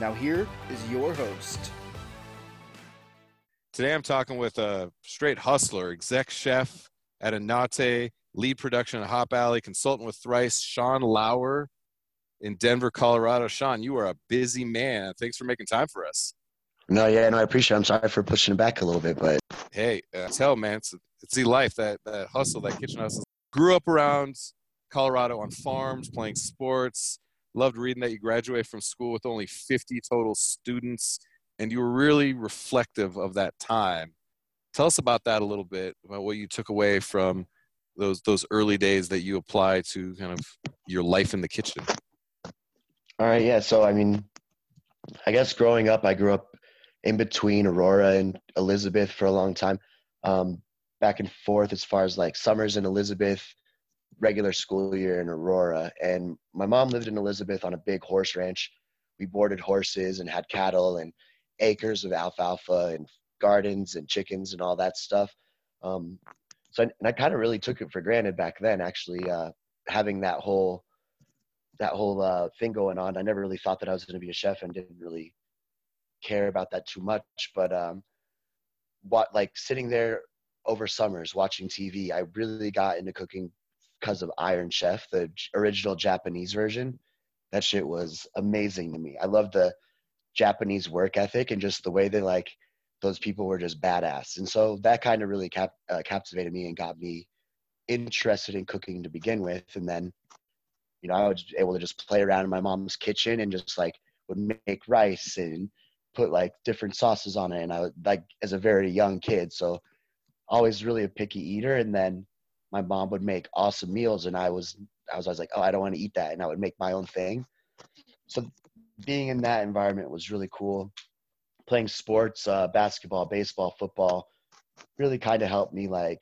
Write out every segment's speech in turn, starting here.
Now, here is your host. Today I'm talking with a straight hustler, exec chef at Annette, lead production at Hop Alley, consultant with Thrice, Sean Lauer in Denver, Colorado. Sean, you are a busy man. Thanks for making time for us. No, yeah, no, I appreciate it. I'm sorry for pushing it back a little bit, but hey, uh, tell man, it's, it's the life, that, that hustle, that kitchen hustle. Grew up around Colorado on farms, playing sports. Loved reading that you graduated from school with only 50 total students, and you were really reflective of that time. Tell us about that a little bit, about what you took away from those those early days that you apply to kind of your life in the kitchen. All right, yeah. So I mean, I guess growing up, I grew up in between Aurora and Elizabeth for a long time, um, back and forth as far as like summers in Elizabeth, regular school year in Aurora. And my mom lived in Elizabeth on a big horse ranch. We boarded horses and had cattle and acres of alfalfa and gardens and chickens and all that stuff. Um, so I, I kind of really took it for granted back then, actually, uh, having that whole that whole uh, thing going on. I never really thought that I was going to be a chef and didn't really care about that too much. But um, what like sitting there over summers watching TV, I really got into cooking because of Iron Chef, the original Japanese version. That shit was amazing to me. I love the Japanese work ethic and just the way they like those people were just badass. And so that kind of really cap, uh, captivated me and got me interested in cooking to begin with. And then, you know, I was able to just play around in my mom's kitchen and just like would make rice and put like different sauces on it and i was like as a very young kid so always really a picky eater and then my mom would make awesome meals and i was i was always like oh i don't want to eat that and i would make my own thing. So being in that environment was really cool. Playing sports uh, basketball baseball football really kind of helped me like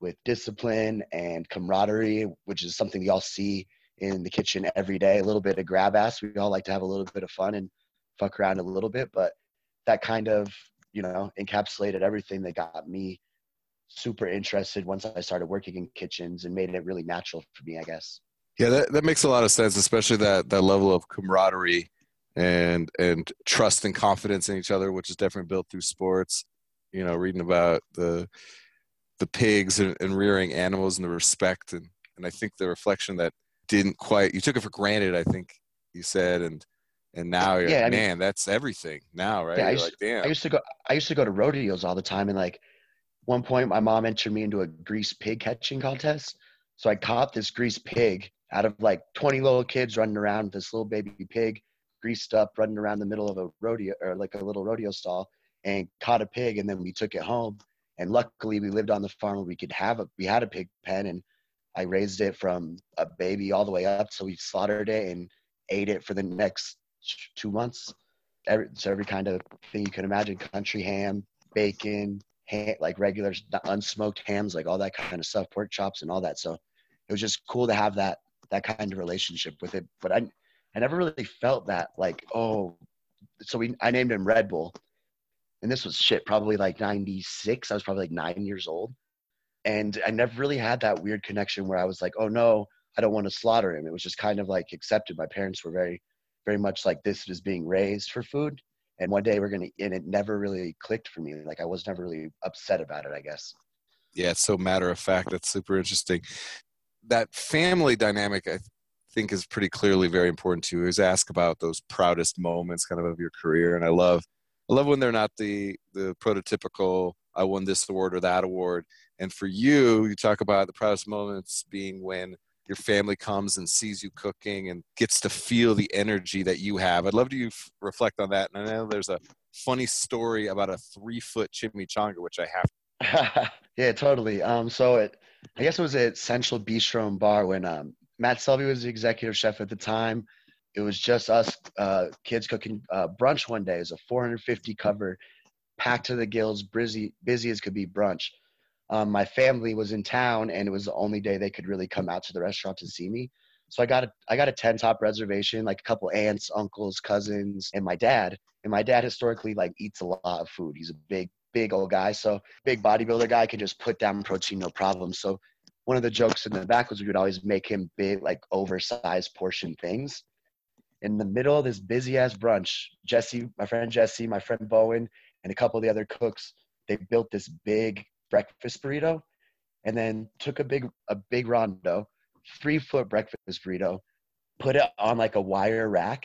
with discipline and camaraderie which is something y'all see in the kitchen every day. A little bit of grab ass we all like to have a little bit of fun and fuck around a little bit, but that kind of, you know, encapsulated everything that got me super interested once I started working in kitchens and made it really natural for me, I guess. Yeah, that, that makes a lot of sense, especially that, that level of camaraderie and and trust and confidence in each other, which is definitely built through sports. You know, reading about the the pigs and, and rearing animals and the respect and, and I think the reflection that didn't quite you took it for granted, I think you said, and and now you're yeah, like, man, mean, that's everything now, right? Yeah, I used, like, Damn. I used to go I used to go to rodeos all the time and like one point my mom entered me into a grease pig catching contest. So I caught this grease pig out of like 20 little kids running around this little baby pig greased up running around the middle of a rodeo or like a little rodeo stall and caught a pig and then we took it home and luckily we lived on the farm where we could have a we had a pig pen and I raised it from a baby all the way up so we slaughtered it and ate it for the next two months. Every, so every kind of thing you can imagine: country ham, bacon, ham, like regular unsmoked hams, like all that kind of stuff, pork chops and all that. So it was just cool to have that that kind of relationship with it. But I I never really felt that like oh, so we I named him Red Bull, and this was shit probably like '96. I was probably like nine years old, and I never really had that weird connection where I was like, oh no, I don't want to slaughter him. It was just kind of like accepted. My parents were very very much like this is being raised for food. And one day we're gonna, and it never really clicked for me. Like I was never really upset about it. I guess. Yeah, it's so matter of fact. That's super interesting. That family dynamic, I think, is pretty clearly very important to. Is ask about those proudest moments, kind of of your career, and I love, I love when they're not the the prototypical. I won this award or that award. And for you, you talk about the proudest moments being when your family comes and sees you cooking and gets to feel the energy that you have. I'd love to you reflect on that. And I know there's a funny story about a three foot chimichanga, which I have. yeah, totally. Um, so it, I guess it was at Central Bistro and Bar when um, Matt Selby was the executive chef at the time. it was just us uh, kids cooking uh, brunch one day. It was a 450 cover, packed to the gills, busy busy as could be brunch. Um, my family was in town, and it was the only day they could really come out to the restaurant to see me. So I got a I got a 10 top reservation, like a couple aunts, uncles, cousins, and my dad. And my dad historically like eats a lot of food. He's a big big old guy, so big bodybuilder guy can just put down protein no problem. So one of the jokes in the back was we would always make him big, like oversized portion things. In the middle of this busy ass brunch, Jesse, my friend Jesse, my friend Bowen, and a couple of the other cooks, they built this big breakfast burrito, and then took a big a big rondo, three foot breakfast burrito, put it on like a wire rack,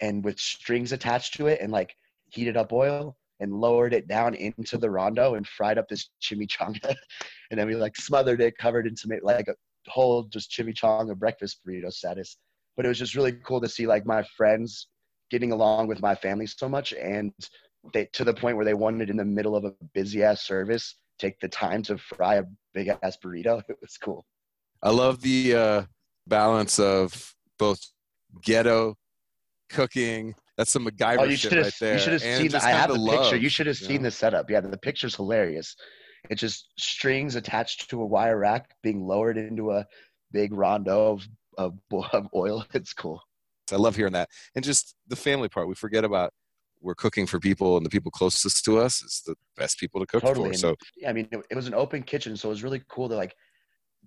and with strings attached to it, and like heated up oil, and lowered it down into the rondo and fried up this chimichanga. and then we like smothered it, covered in tomato, like a whole just chimichanga breakfast burrito status. But it was just really cool to see like my friends getting along with my family so much and they to the point where they wanted in the middle of a busy ass service take the time to fry a big ass burrito. It was cool. I love the uh, balance of both ghetto cooking that's some MacGyver oh, you shit right there. You should have seen. The, I have the love, picture. You should have seen the setup. Yeah, the picture's hilarious. It's just strings attached to a wire rack being lowered into a big rondo of, of, of oil. It's cool. I love hearing that, and just the family part. We forget about we're cooking for people, and the people closest to us is the best people to cook totally. for. So, yeah, I mean, it, it was an open kitchen, so it was really cool to like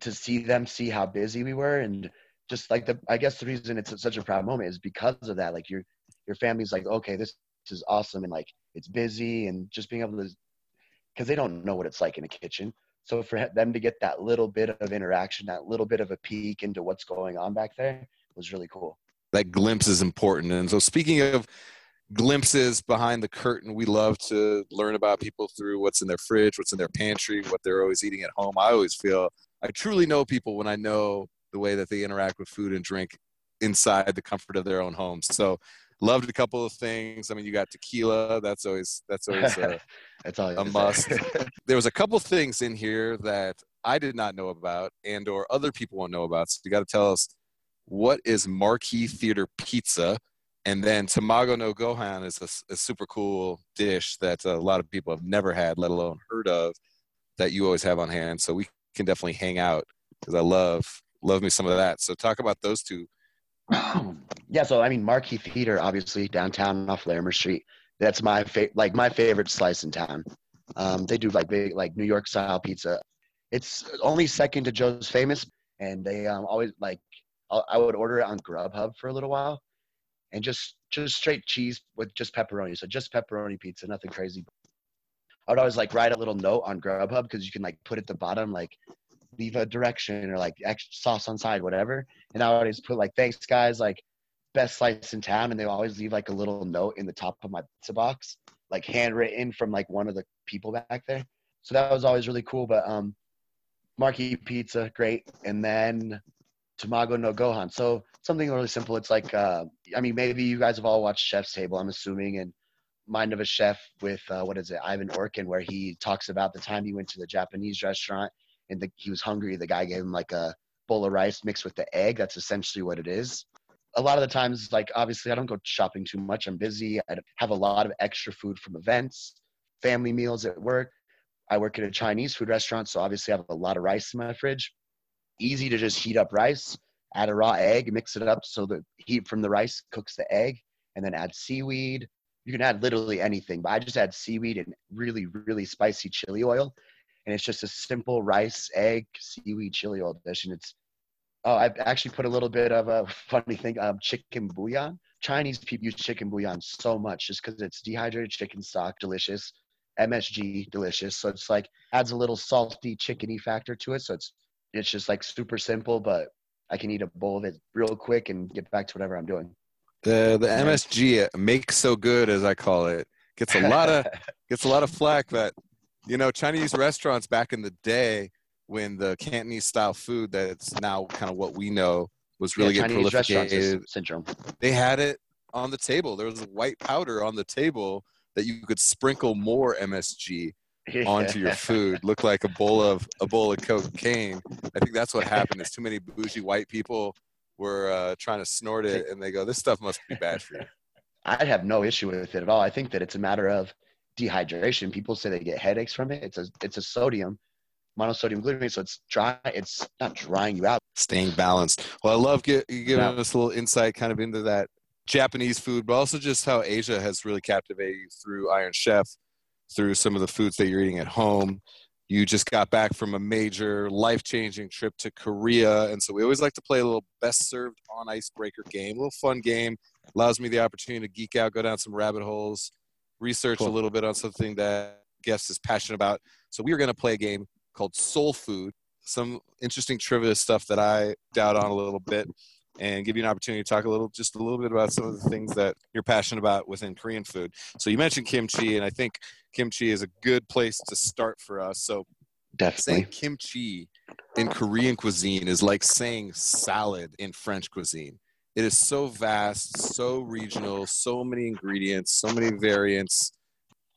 to see them see how busy we were, and just like the. I guess the reason it's such a proud moment is because of that. Like you're your family's like, okay, this, this is awesome, and like it's busy, and just being able to, because they don't know what it's like in a kitchen. So for them to get that little bit of interaction, that little bit of a peek into what's going on back there was really cool. That glimpse is important. And so speaking of glimpses behind the curtain, we love to learn about people through what's in their fridge, what's in their pantry, what they're always eating at home. I always feel I truly know people when I know the way that they interact with food and drink inside the comfort of their own homes. So loved a couple of things. I mean, you got tequila. That's always that's always a, that's a must. there was a couple things in here that I did not know about, and or other people won't know about. So you got to tell us what is Marquee Theater Pizza, and then Tamago no Gohan is a, a super cool dish that a lot of people have never had, let alone heard of, that you always have on hand. So we can definitely hang out because I love love me some of that. So talk about those two yeah, so I mean, Marquee Theater, obviously downtown off Larimer Street. That's my favorite, like my favorite slice in town. Um, they do like big, like New York style pizza. It's only second to Joe's Famous, and they um, always like I would order it on Grubhub for a little while, and just just straight cheese with just pepperoni. So just pepperoni pizza, nothing crazy. I would always like write a little note on Grubhub because you can like put at the bottom like leave a direction or like extra sauce on side, whatever. And I would always put like, thanks guys, like best slice in town. And they always leave like a little note in the top of my pizza box, like handwritten from like one of the people back there. So that was always really cool. But um, Marquee Pizza, great. And then Tamago no Gohan. So something really simple. It's like, uh, I mean, maybe you guys have all watched Chef's Table, I'm assuming, and Mind of a Chef with uh, what is it, Ivan Orkin, where he talks about the time he went to the Japanese restaurant and the, he was hungry. The guy gave him like a bowl of rice mixed with the egg. That's essentially what it is. A lot of the times, like obviously, I don't go shopping too much. I'm busy. I have a lot of extra food from events, family meals at work. I work at a Chinese food restaurant, so obviously I have a lot of rice in my fridge. Easy to just heat up rice, add a raw egg, mix it up so the heat from the rice cooks the egg, and then add seaweed. You can add literally anything, but I just add seaweed and really, really spicy chili oil and it's just a simple rice, egg, seaweed chili oil dish. And it's oh, I've actually put a little bit of a funny thing, um, chicken bouillon. Chinese people use chicken bouillon so much just because it's dehydrated chicken stock, delicious. MSG, delicious. So it's like adds a little salty, chickeny factor to it. So it's it's just like super simple, but I can eat a bowl of it real quick and get back to whatever I'm doing. The the MSG make so good as I call it gets a lot of gets a lot of flack that you know, Chinese restaurants back in the day when the Cantonese style food that's now kind of what we know was really yeah, getting prolificated. Syndrome. They had it on the table. There was a white powder on the table that you could sprinkle more MSG onto your food. Look like a bowl of a bowl of cocaine. I think that's what happened. Is too many bougie white people were uh, trying to snort it, and they go, "This stuff must be bad for you." I'd have no issue with it at all. I think that it's a matter of dehydration. People say they get headaches from it. It's a it's a sodium monosodium glutamate, so it's dry. It's not drying you out. Staying balanced. Well, I love get, you giving yeah. us a little insight, kind of into that Japanese food, but also just how Asia has really captivated you through Iron Chef, through some of the foods that you're eating at home. You just got back from a major life changing trip to Korea. And so we always like to play a little best served on icebreaker game, a little fun game. Allows me the opportunity to geek out, go down some rabbit holes, research cool. a little bit on something that guest is passionate about. So we are going to play a game called Soul Food. Some interesting trivia stuff that I doubt on a little bit and give you an opportunity to talk a little, just a little bit about some of the things that you're passionate about within Korean food. So you mentioned kimchi, and I think kimchi is a good place to start for us. So definitely saying kimchi in Korean cuisine is like saying salad in French cuisine. It is so vast, so regional, so many ingredients, so many variants.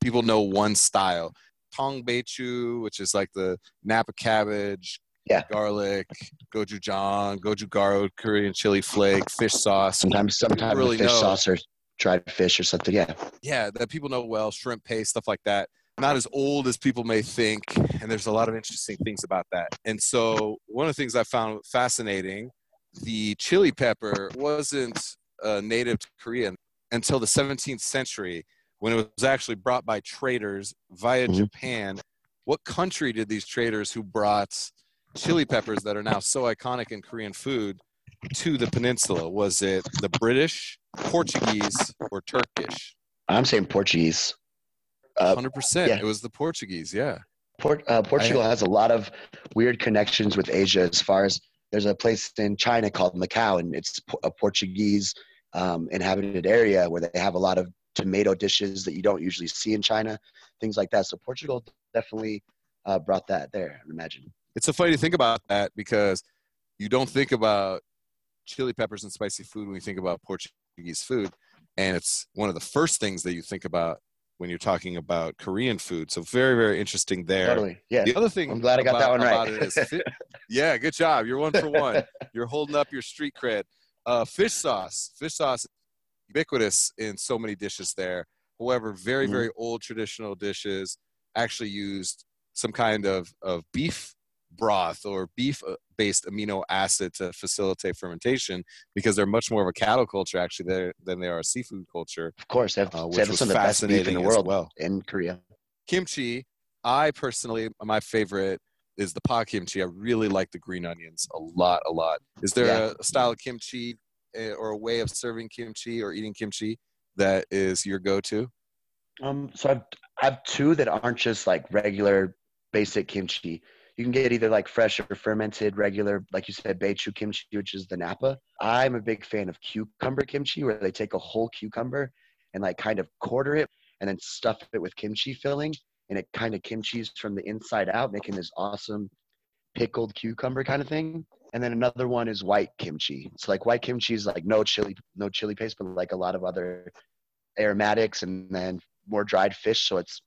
People know one style. Tong Beichu, which is like the Napa cabbage, yeah. garlic, gochujang, gochugaru, Korean chili flake, fish sauce. Sometimes, sometimes really fish know. sauce or dried fish or something. Yeah. Yeah, that people know well, shrimp paste, stuff like that. Not as old as people may think, and there's a lot of interesting things about that. And so, one of the things I found fascinating, the chili pepper wasn't uh, native to Korea until the 17th century when it was actually brought by traders via mm-hmm. Japan. What country did these traders who brought chili peppers that are now so iconic in Korean food to the peninsula? Was it the British, Portuguese, or Turkish? I'm saying Portuguese. Uh, Hundred uh, percent. Yeah. It was the Portuguese. Yeah. Port, uh, Portugal I, has a lot of weird connections with Asia. As far as there's a place in China called Macau, and it's a Portuguese um, inhabited area where they have a lot of tomato dishes that you don't usually see in China, things like that. So Portugal definitely uh, brought that there. I imagine it's so funny to think about that because you don't think about chili peppers and spicy food when you think about Portuguese food, and it's one of the first things that you think about when you're talking about Korean food. So very, very interesting there. Totally. Yeah. The other thing I'm glad I got about, that one right. Is, yeah, good job. You're one for one. You're holding up your street cred. Uh, fish sauce. Fish sauce ubiquitous in so many dishes there. However, very, mm-hmm. very old traditional dishes actually used some kind of, of beef broth or beef uh, based amino acid to facilitate fermentation because they're much more of a cattle culture actually there than they are a seafood culture. Of course, they have, uh, which have was some of the best beef in the world well. in Korea. Kimchi, I personally, my favorite is the pa kimchi. I really like the green onions a lot, a lot. Is there yeah. a style of kimchi eh, or a way of serving kimchi or eating kimchi that is your go-to? Um, so I've I have two that aren't just like regular basic kimchi you can get either like fresh or fermented regular like you said beichu kimchi which is the napa. I'm a big fan of cucumber kimchi where they take a whole cucumber and like kind of quarter it and then stuff it with kimchi filling and it kind of kimchi's from the inside out making this awesome pickled cucumber kind of thing. And then another one is white kimchi. It's like white kimchi is like no chili no chili paste but like a lot of other aromatics and then more dried fish. So it's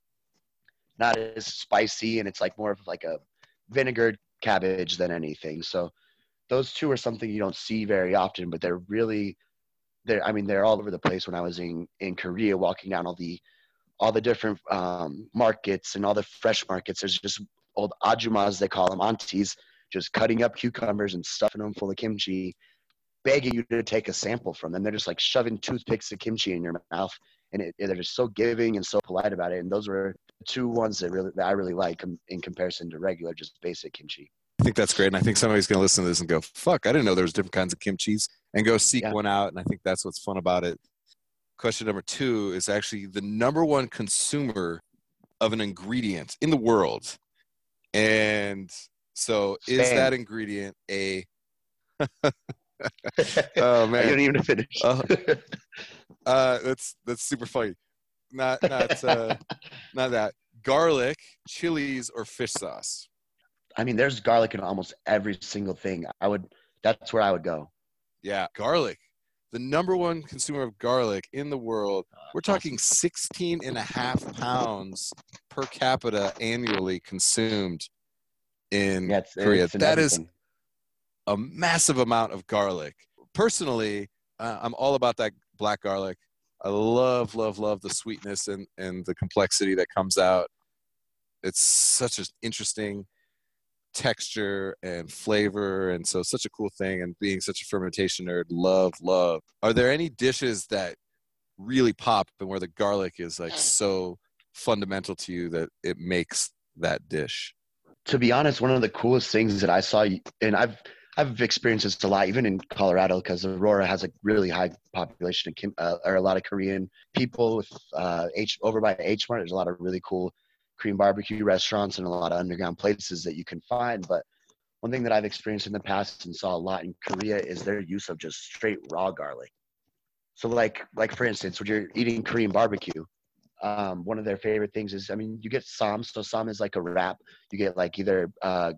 not as spicy and it's like more of like a vinegared cabbage than anything. So those two are something you don't see very often, but they're really they're I mean they're all over the place when I was in in Korea walking down all the all the different um, markets and all the fresh markets. There's just old ajumas they call them aunties just cutting up cucumbers and stuffing them full of kimchi, begging you to take a sample from them. They're just like shoving toothpicks of kimchi in your mouth, and it, they're just so giving and so polite about it. And those were two ones that really that I really like in comparison to regular just basic kimchi. I think that's great, and I think somebody's going to listen to this and go, "Fuck, I didn't know there was different kinds of kimchi's," and go seek yeah. one out. And I think that's what's fun about it. Question number two is actually the number one consumer of an ingredient in the world, and so is that ingredient a? oh man, you don't even finish. uh, uh, that's that's super funny not not uh, not that garlic, chilies, or fish sauce. I mean, there's garlic in almost every single thing. I would. That's where I would go. Yeah, garlic. The number one consumer of garlic in the world. Uh, we're talking 16 and a half pounds per capita annually consumed in yeah, it's, Korea. It's that is a massive amount of garlic personally, uh, I'm all about that black garlic. I love, love, love the sweetness and, and the complexity that comes out. It's such an interesting texture and flavor, and so such a cool thing. And being such a fermentation nerd, love, love. Are there any dishes that really pop and where the garlic is like mm. so fundamental to you that it makes that dish? To be honest, one of the coolest things that I saw, and I've I've experienced this a lot, even in Colorado, because Aurora has a really high population of Kim, uh, or a lot of Korean people with uh, H over by H Mart. There's a lot of really cool Korean barbecue restaurants and a lot of underground places that you can find. But one thing that I've experienced in the past and saw a lot in Korea is their use of just straight raw garlic. So like like for instance, when you're eating Korean barbecue, um, one of their favorite things is I mean you get sam. So sam is like a wrap. You get like either uh,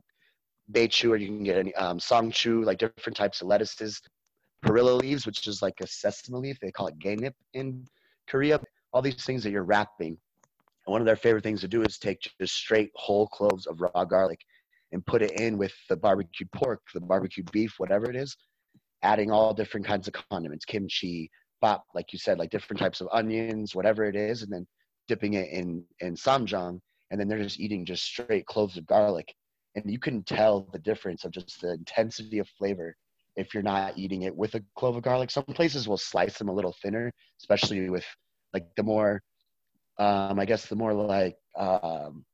beichu or you can get any um, songchu, like different types of lettuces. Perilla leaves, which is like a sesame leaf. They call it gaenip in Korea. All these things that you're wrapping. And one of their favorite things to do is take just straight whole cloves of raw garlic and put it in with the barbecued pork, the barbecued beef, whatever it is, adding all different kinds of condiments, kimchi, bap, like you said, like different types of onions, whatever it is, and then dipping it in in samjang, and then they're just eating just straight cloves of garlic, and you can tell the difference of just the intensity of flavor if you're not eating it with a clove of garlic. Some places will slice them a little thinner, especially with like the more, um, I guess the more like um,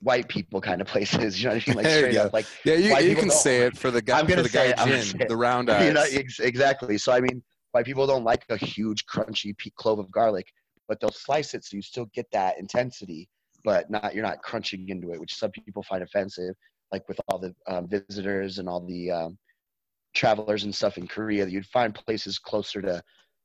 white people kind of places. You know what I mean? Like straight up, like yeah, you, you can say it for the guy. I'm gonna for the say guy it, the round eyes. You know, ex- exactly. So I mean, white people don't like a huge crunchy clove of garlic, but they'll slice it so you still get that intensity, but not you're not crunching into it, which some people find offensive. Like with all the um, visitors and all the um, travelers and stuff in Korea, you'd find places closer to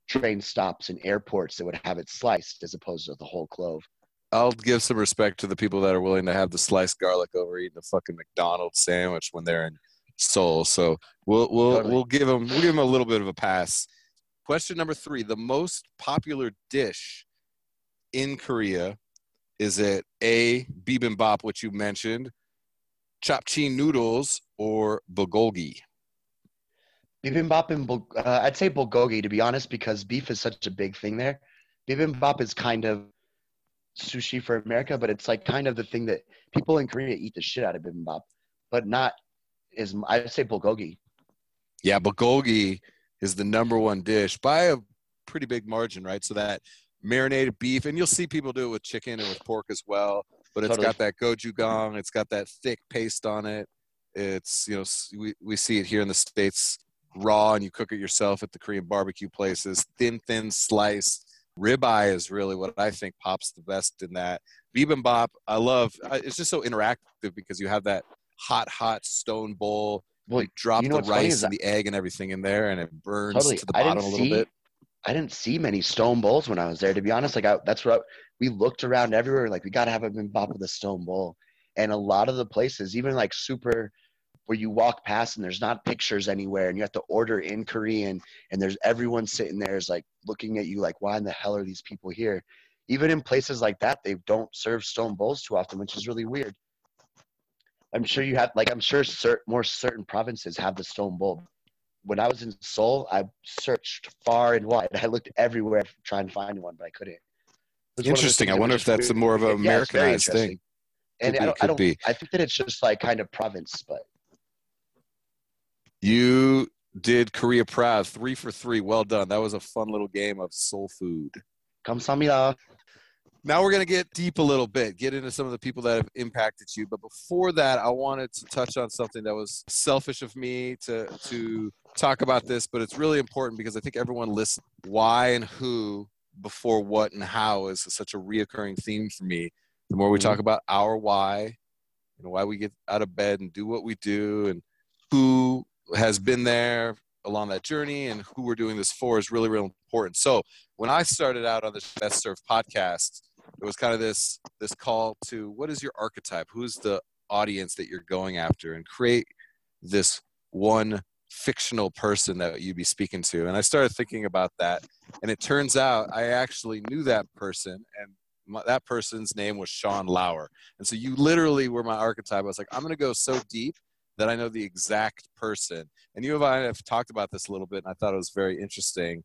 train stops and airports that would have it sliced as opposed to the whole clove. I'll give some respect to the people that are willing to have the sliced garlic over eating a fucking McDonald's sandwich when they're in Seoul. So we'll we'll totally. we'll give them we'll give them a little bit of a pass. Question number three: The most popular dish in Korea is it A bibimbap, which you mentioned, japchae noodles, or bulgogi? Bibimbap and uh, I'd say bulgogi to be honest, because beef is such a big thing there. Bibimbap is kind of sushi for America, but it's like kind of the thing that people in Korea eat the shit out of bibimbap, but not is I'd say bulgogi. Yeah, bulgogi is the number one dish by a pretty big margin, right? So that marinated beef, and you'll see people do it with chicken and with pork as well. But it's totally. got that gochujang, it's got that thick paste on it. It's you know we we see it here in the states raw, and you cook it yourself at the Korean barbecue places, thin thin slice. Ribeye is really what I think pops the best in that. Bibimbap, I love. It's just so interactive because you have that hot, hot stone bowl well, you drop you know the rice and the egg and everything in there, and it burns totally. to the bottom a little see, bit. I didn't see many stone bowls when I was there. To be honest, like I, that's what I, we looked around everywhere. Like we got to have a bibimbap with a stone bowl, and a lot of the places, even like super, where you walk past and there's not pictures anywhere, and you have to order in Korean, and there's everyone sitting there is like looking at you like, why in the hell are these people here? Even in places like that, they don't serve stone bowls too often, which is really weird. I'm sure you have like I'm sure cert, more certain provinces have the stone bowl When I was in Seoul, I searched far and wide. I looked everywhere trying to find one, but I couldn't. Interesting. I wonder if that's weird. a more of an Americanized yeah, thing. And I don't, I, don't I think that it's just like kind of province, but you did Korea proud. Three for three. Well done. That was a fun little game of soul food. 감사합니다. Now we're going to get deep a little bit, get into some of the people that have impacted you. But before that, I wanted to touch on something that was selfish of me to to talk about this, but it's really important because I think everyone listens. Why and who before what and how is such a reoccurring theme for me. The more we talk mm-hmm. about our why, know, why we get out of bed and do what we do, and who has been there along that journey and who we're doing this for is really, really important. So when I started out on the Best Served podcast, it was kind of this this call to what is your archetype who's the audience that you're going after and create this one fictional person that you'd be speaking to and i started thinking about that and it turns out i actually knew that person and my, that person's name was sean lauer and so you literally were my archetype i was like i'm going to go so deep that I know the exact person. And you and I have talked about this a little bit, and I thought it was very interesting.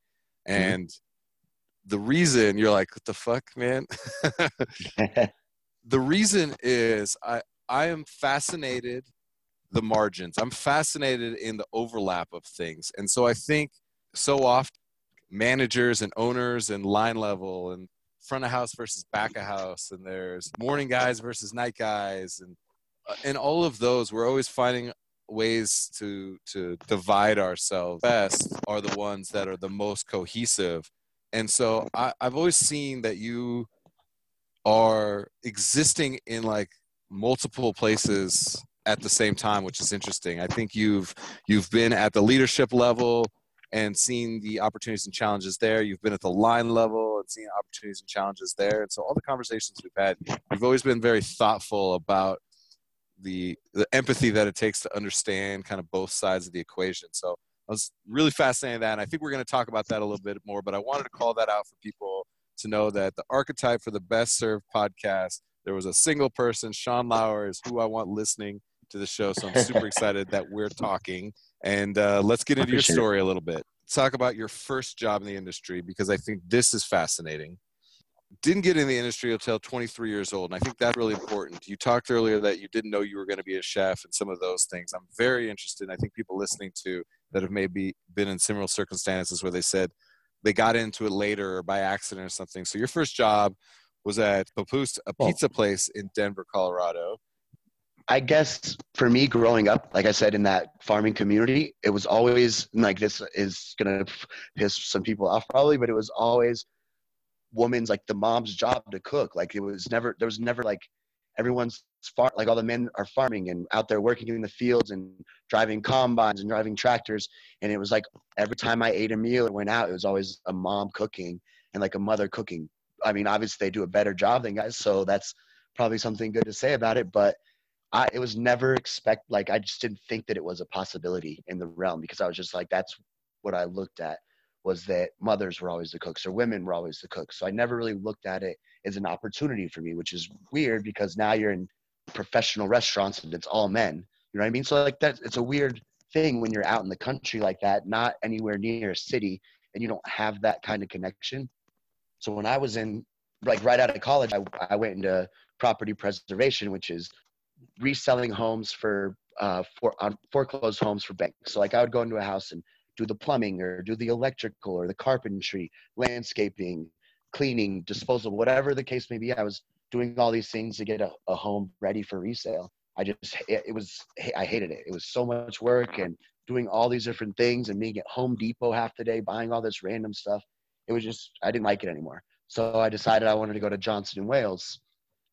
Mm-hmm. And mm-hmm. The reason you're like, what the fuck, man? the reason is I I am fascinated the margins. I'm fascinated in the overlap of things. And so I think so often managers and owners and line level and front of house versus back of house and there's morning guys versus night guys and uh, and all of those we're always finding ways to to divide ourselves best are the ones that are the most cohesive and so I, i've always seen that you are existing in like multiple places at the same time which is interesting i think you've you've been at the leadership level and seen the opportunities and challenges there. You've been at the line level and seen opportunities and challenges there. And so all the conversations we've had, you've always been very thoughtful about the the empathy that it takes to understand kind of both sides of the equation. So I was really fascinated that, and I think we're going to talk about that a little bit more. But I wanted to call that out for people to know that the archetype for the Best Served podcast, there was a single person, Sean Lauer, is who I want listening to the show. So I'm super excited that we're talking. And uh, let's get into your story a little bit. Talk about your first job in the industry because I think this is fascinating. Didn't get in the industry until 23 years old, and I think that's really important. You talked earlier that you didn't know you were going to be a chef and some of those things. I'm very interested. I think people listening to that have maybe been in similar circumstances where they said they got into it later or by accident or something. So your first job was at Papoose, a pizza place in Denver, Colorado. I guess for me growing up, like I said, in that farming community, it was always like this is gonna piss some people off probably, but it was always woman's like the mom's job to cook. Like it was never there was never like everyone's far like all the men are farming and out there working in the fields and driving combines and driving tractors. And it was like every time I ate a meal or went out, it was always a mom cooking and like a mother cooking. I mean, obviously they do a better job than guys, so that's probably something good to say about it. But I it was never expect like I just didn't think that it was a possibility in the realm because I was just like that's what I looked at was that mothers were always the cooks or women were always the cooks. So I never really looked at it as an opportunity for me, which is weird because now you're in professional restaurants and it's all men. You know what I mean? So like that it's a weird thing when you're out in the country like that, not anywhere near a city and you don't have that kind of connection. So when I was in like right out of college, I, I went into property preservation, which is reselling homes for uh, for on foreclosed homes for banks. So like I would go into a house and do the plumbing or do the electrical or the carpentry, landscaping, cleaning, disposal, whatever the case may be. I was doing all these things to get a, a home ready for resale. I just it, it was I hated it. It was so much work and doing all these different things and being at Home Depot half the day buying all this random stuff. It was just I didn't like it anymore. So I decided I wanted to go to Johnson and Wales.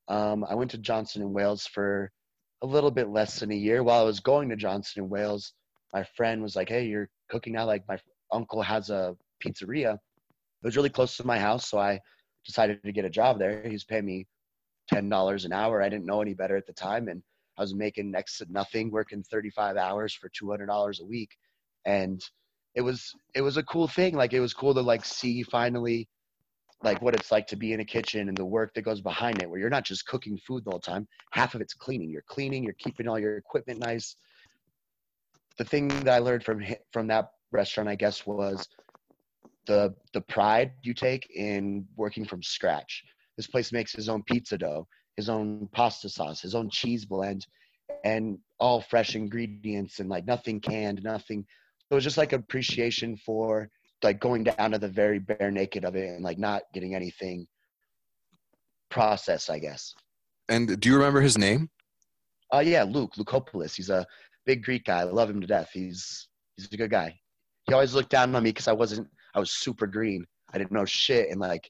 Um, I went to Johnson and Wales for a little bit less than a year. While I was going to Johnson and Wales, my friend was like, "Hey, you're cooking now." Like my uncle has a pizzeria. It was really close to my house, so I decided to get a job there. He's paying me ten dollars an hour. I didn't know any better at the time, and I was making next to nothing, working 35 hours for $200 a week, and it was it was a cool thing. Like it was cool to like see finally like what it's like to be in a kitchen and the work that goes behind it where you're not just cooking food the whole time half of it's cleaning you're cleaning you're keeping all your equipment nice the thing that i learned from from that restaurant i guess was the the pride you take in working from scratch this place makes his own pizza dough his own pasta sauce his own cheese blend and all fresh ingredients and like nothing canned nothing so it was just like appreciation for like going down to the very bare naked of it and like not getting anything processed, I guess. And do you remember his name? Uh yeah, Luke, Lukopoulos. He's a big Greek guy. I love him to death. He's he's a good guy. He always looked down on me because I wasn't I was super green. I didn't know shit and like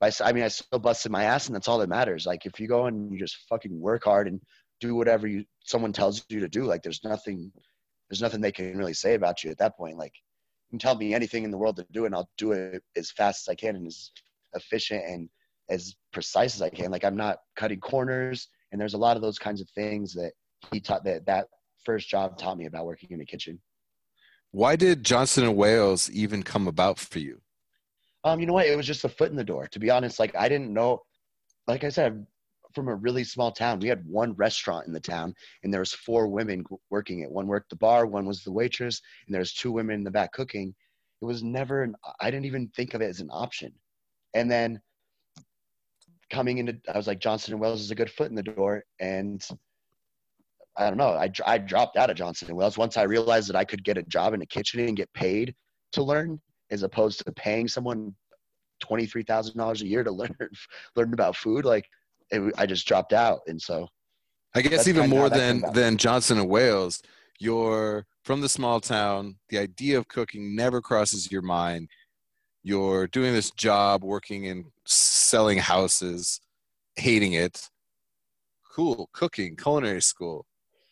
I, I mean I still busted my ass and that's all that matters. Like if you go and you just fucking work hard and do whatever you someone tells you to do, like there's nothing there's nothing they can really say about you at that point. Like you can tell me anything in the world to do and I'll do it as fast as I can and as efficient and as precise as I can. Like I'm not cutting corners and there's a lot of those kinds of things that he taught that that first job taught me about working in the kitchen. Why did Johnson and Wales even come about for you? Um, you know what? It was just a foot in the door. To be honest, like I didn't know. Like I said, from a really small town. We had one restaurant in the town, and there was four women working it. One worked the bar, one was the waitress, and there was two women in the back cooking. It was never an. I didn't even think of it as an option. And then coming into, I was like, Johnson and Wales is a good foot in the door, and I don't know. I I dropped out of Johnson and Wales once I realized that I could get a job in a kitchen and get paid to learn, as opposed to paying someone twenty three thousand dollars a year to learn learn about food. Like it, I just dropped out, and so I guess even more than than Johnson and Wales, you're from the small town. The idea of cooking never crosses your mind. You're doing this job, working in selling houses, hating it. Cool, cooking, culinary school.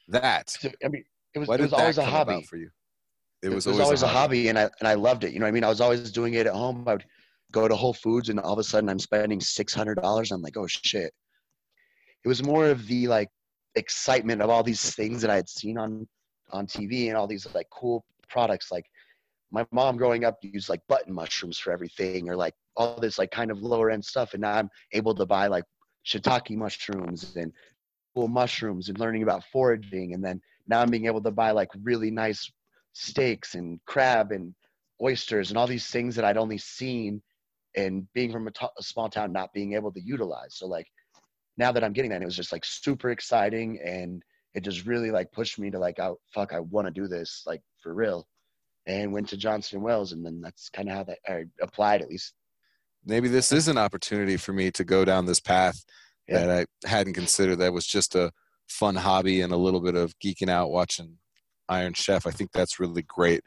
That. So, I mean, it was, it was always a hobby for you. It was, it was always, always, a, hobby. hobby, and I and I loved it. You know, I mean, I was always doing it at home. I would go to Whole Foods, and all of a sudden, I'm spending six hundred dollars. I'm like, oh shit. It was more of the like excitement of all these things that I had seen on on TV and all these like cool products. Like my mom growing up used like button mushrooms for everything, or like all this like kind of lower end stuff, and now I'm able to buy like shiitake mushrooms and mushrooms and learning about foraging, and then now I'm being able to buy like really nice steaks and crab and oysters and all these things that I'd only seen and being from a, t- a small town not being able to utilize. So like now that i'm getting that it was just like super exciting and it just really like pushed me to like oh fuck i want to do this like for real. And went to Johnson Wales and then that's kind of how that I applied at least. Maybe this is an opportunity for me to go down this path yeah. that i hadn't considered. That was just a fun hobby and a little bit of geeking out watching iron chef. I think that's really great.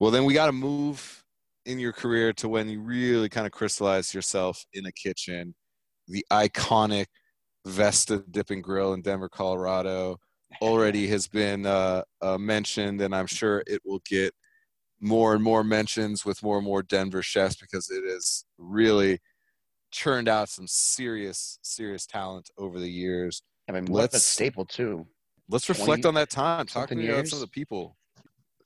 Well then we got to move in your career to when you really kind of crystallized yourself in a kitchen, the iconic Vesta Dipping Grill in Denver, Colorado, already has been uh, uh, mentioned, and I'm sure it will get more and more mentions with more and more Denver chefs because it is really churned out some serious, serious talent over the years. I mean, let's a staple too. Let's reflect on that time. Talk to me about some of the people.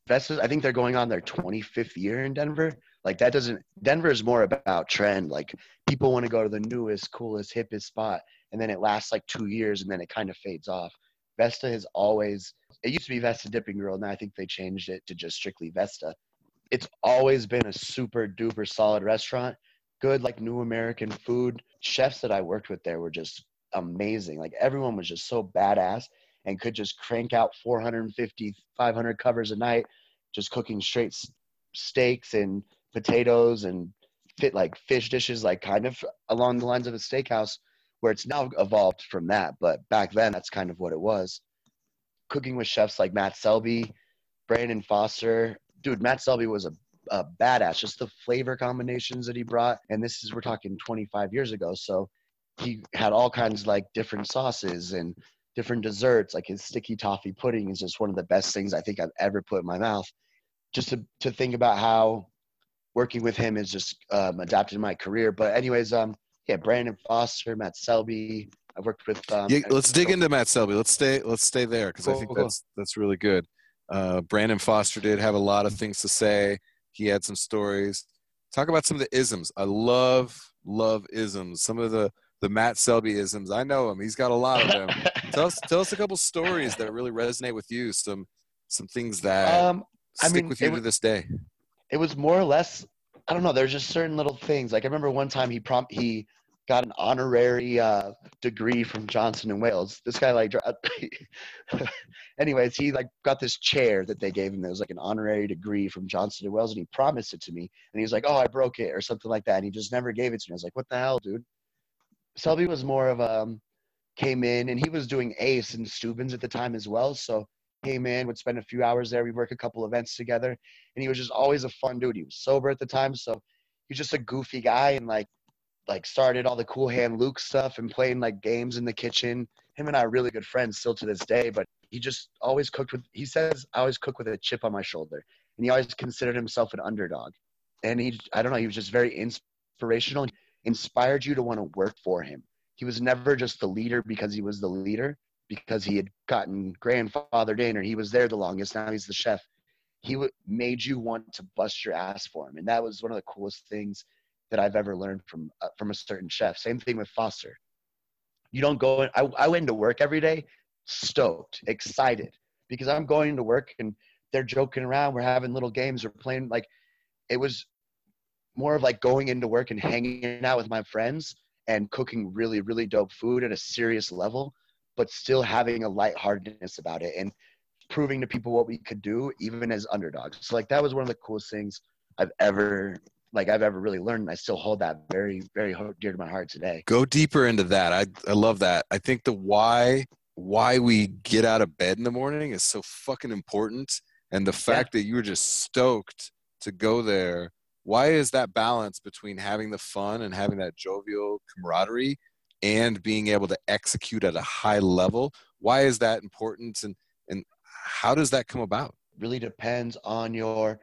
Vesta's, I think they're going on their 25th year in Denver. Like that doesn't Denver is more about trend. Like people want to go to the newest, coolest, hippest spot, and then it lasts like two years, and then it kind of fades off. Vesta has always it used to be Vesta Dipping Grill, and I think they changed it to just strictly Vesta. It's always been a super duper solid restaurant. Good like new American food. Chefs that I worked with there were just amazing. Like everyone was just so badass and could just crank out 450, 500 covers a night, just cooking straight steaks and potatoes and fit like fish dishes, like kind of along the lines of a steakhouse, where it's now evolved from that. But back then, that's kind of what it was. Cooking with chefs like Matt Selby, Brandon Foster. Dude, Matt Selby was a, a badass. Just the flavor combinations that he brought. And this is, we're talking 25 years ago. So he had all kinds of like different sauces and different desserts. Like his sticky toffee pudding is just one of the best things I think I've ever put in my mouth. Just to, to think about how working with him has just um, adapted my career. But anyways, um, yeah, Brandon Foster, Matt Selby. I've worked with. Um, yeah, let's dig into Matt Selby. Let's stay. Let's stay there because cool, I think cool. that's that's really good. Uh, Brandon Foster did have a lot of things to say. He had some stories. Talk about some of the isms. I love love isms. Some of the the Matt Selby isms. I know him. He's got a lot of them. tell us tell us a couple stories that really resonate with you. Some some things that um, stick mean, with you to this day it was more or less I don't know. There's just certain little things. Like I remember one time he prompt he got an honorary uh, degree from Johnson and Wales. This guy like, anyways, he like got this chair that they gave him. That was like an honorary degree from Johnson and Wales, and he promised it to me. And he was like, "Oh, I broke it" or something like that. And he just never gave it to me. I was like, "What the hell, dude?" Selby was more of a um, came in, and he was doing Ace and Steuben's at the time as well. So came in, would spend a few hours there. We'd work a couple events together, and he was just always a fun dude. He was sober at the time, so he's just a goofy guy, and like like started all the cool hand Luke stuff and playing like games in the kitchen. Him and I are really good friends still to this day, but he just always cooked with. He says I always cook with a chip on my shoulder, and he always considered himself an underdog. And he, I don't know, he was just very inspirational, inspired you to want to work for him. He was never just the leader because he was the leader because he had gotten grandfathered in or he was there the longest. Now he's the chef. He w- made you want to bust your ass for him, and that was one of the coolest things that I've ever learned from uh, from a certain chef. Same thing with Foster. You don't go in. I, I went into work every day, stoked, excited, because I'm going to work and they're joking around. We're having little games. We're playing like it was more of like going into work and hanging out with my friends and cooking really, really dope food at a serious level, but still having a lightheartedness about it and proving to people what we could do, even as underdogs. So like that was one of the coolest things I've ever like I've ever really learned. And I still hold that very, very dear to my heart today. Go deeper into that. I I love that. I think the why why we get out of bed in the morning is so fucking important. And the fact yeah. that you were just stoked to go there, why is that balance between having the fun and having that jovial camaraderie and being able to execute at a high level? Why is that important and and how does that come about? Really depends on your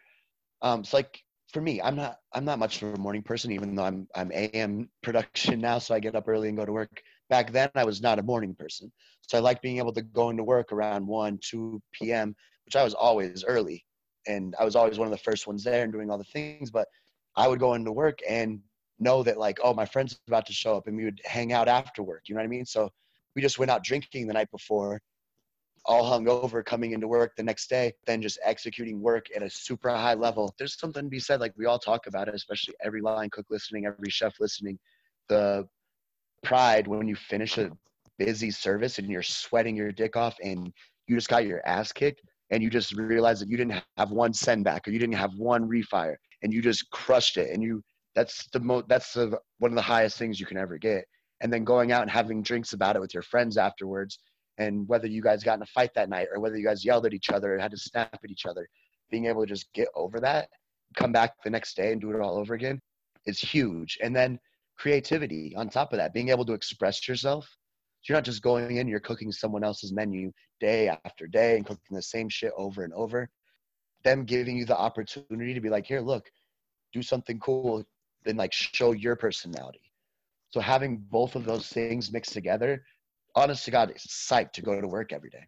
um it's like for me, I'm not I'm not much of a morning person, even though I'm I'm AM production now, so I get up early and go to work. Back then, I was not a morning person, so I like being able to go into work around one, two p.m., which I was always early, and I was always one of the first ones there and doing all the things. But I would go into work and know that like, oh, my friend's about to show up, and we would hang out after work. You know what I mean? So we just went out drinking the night before, all hung over coming into work the next day, then just executing work at a super high level. There's something to be said, like we all talk about it, especially every line cook listening, every chef listening. The pride when you finish a busy service and you're sweating your dick off and you just got your ass kicked and you just realize that you didn't have one send back or you didn't have one refire and you just crushed it and you that's the most that's the one of the highest things you can ever get and then going out and having drinks about it with your friends afterwards and whether you guys got in a fight that night or whether you guys yelled at each other or had to snap at each other, being able to just get over that, come back the next day and do it all over again is huge. And then creativity on top of that, being able to express yourself. So you're not just going in, you're cooking someone else's menu day after day and cooking the same shit over and over. Them giving you the opportunity to be like, here, look, do something cool, then like show your personality. So having both of those things mixed together honest to God, it's psyched to go to work every day.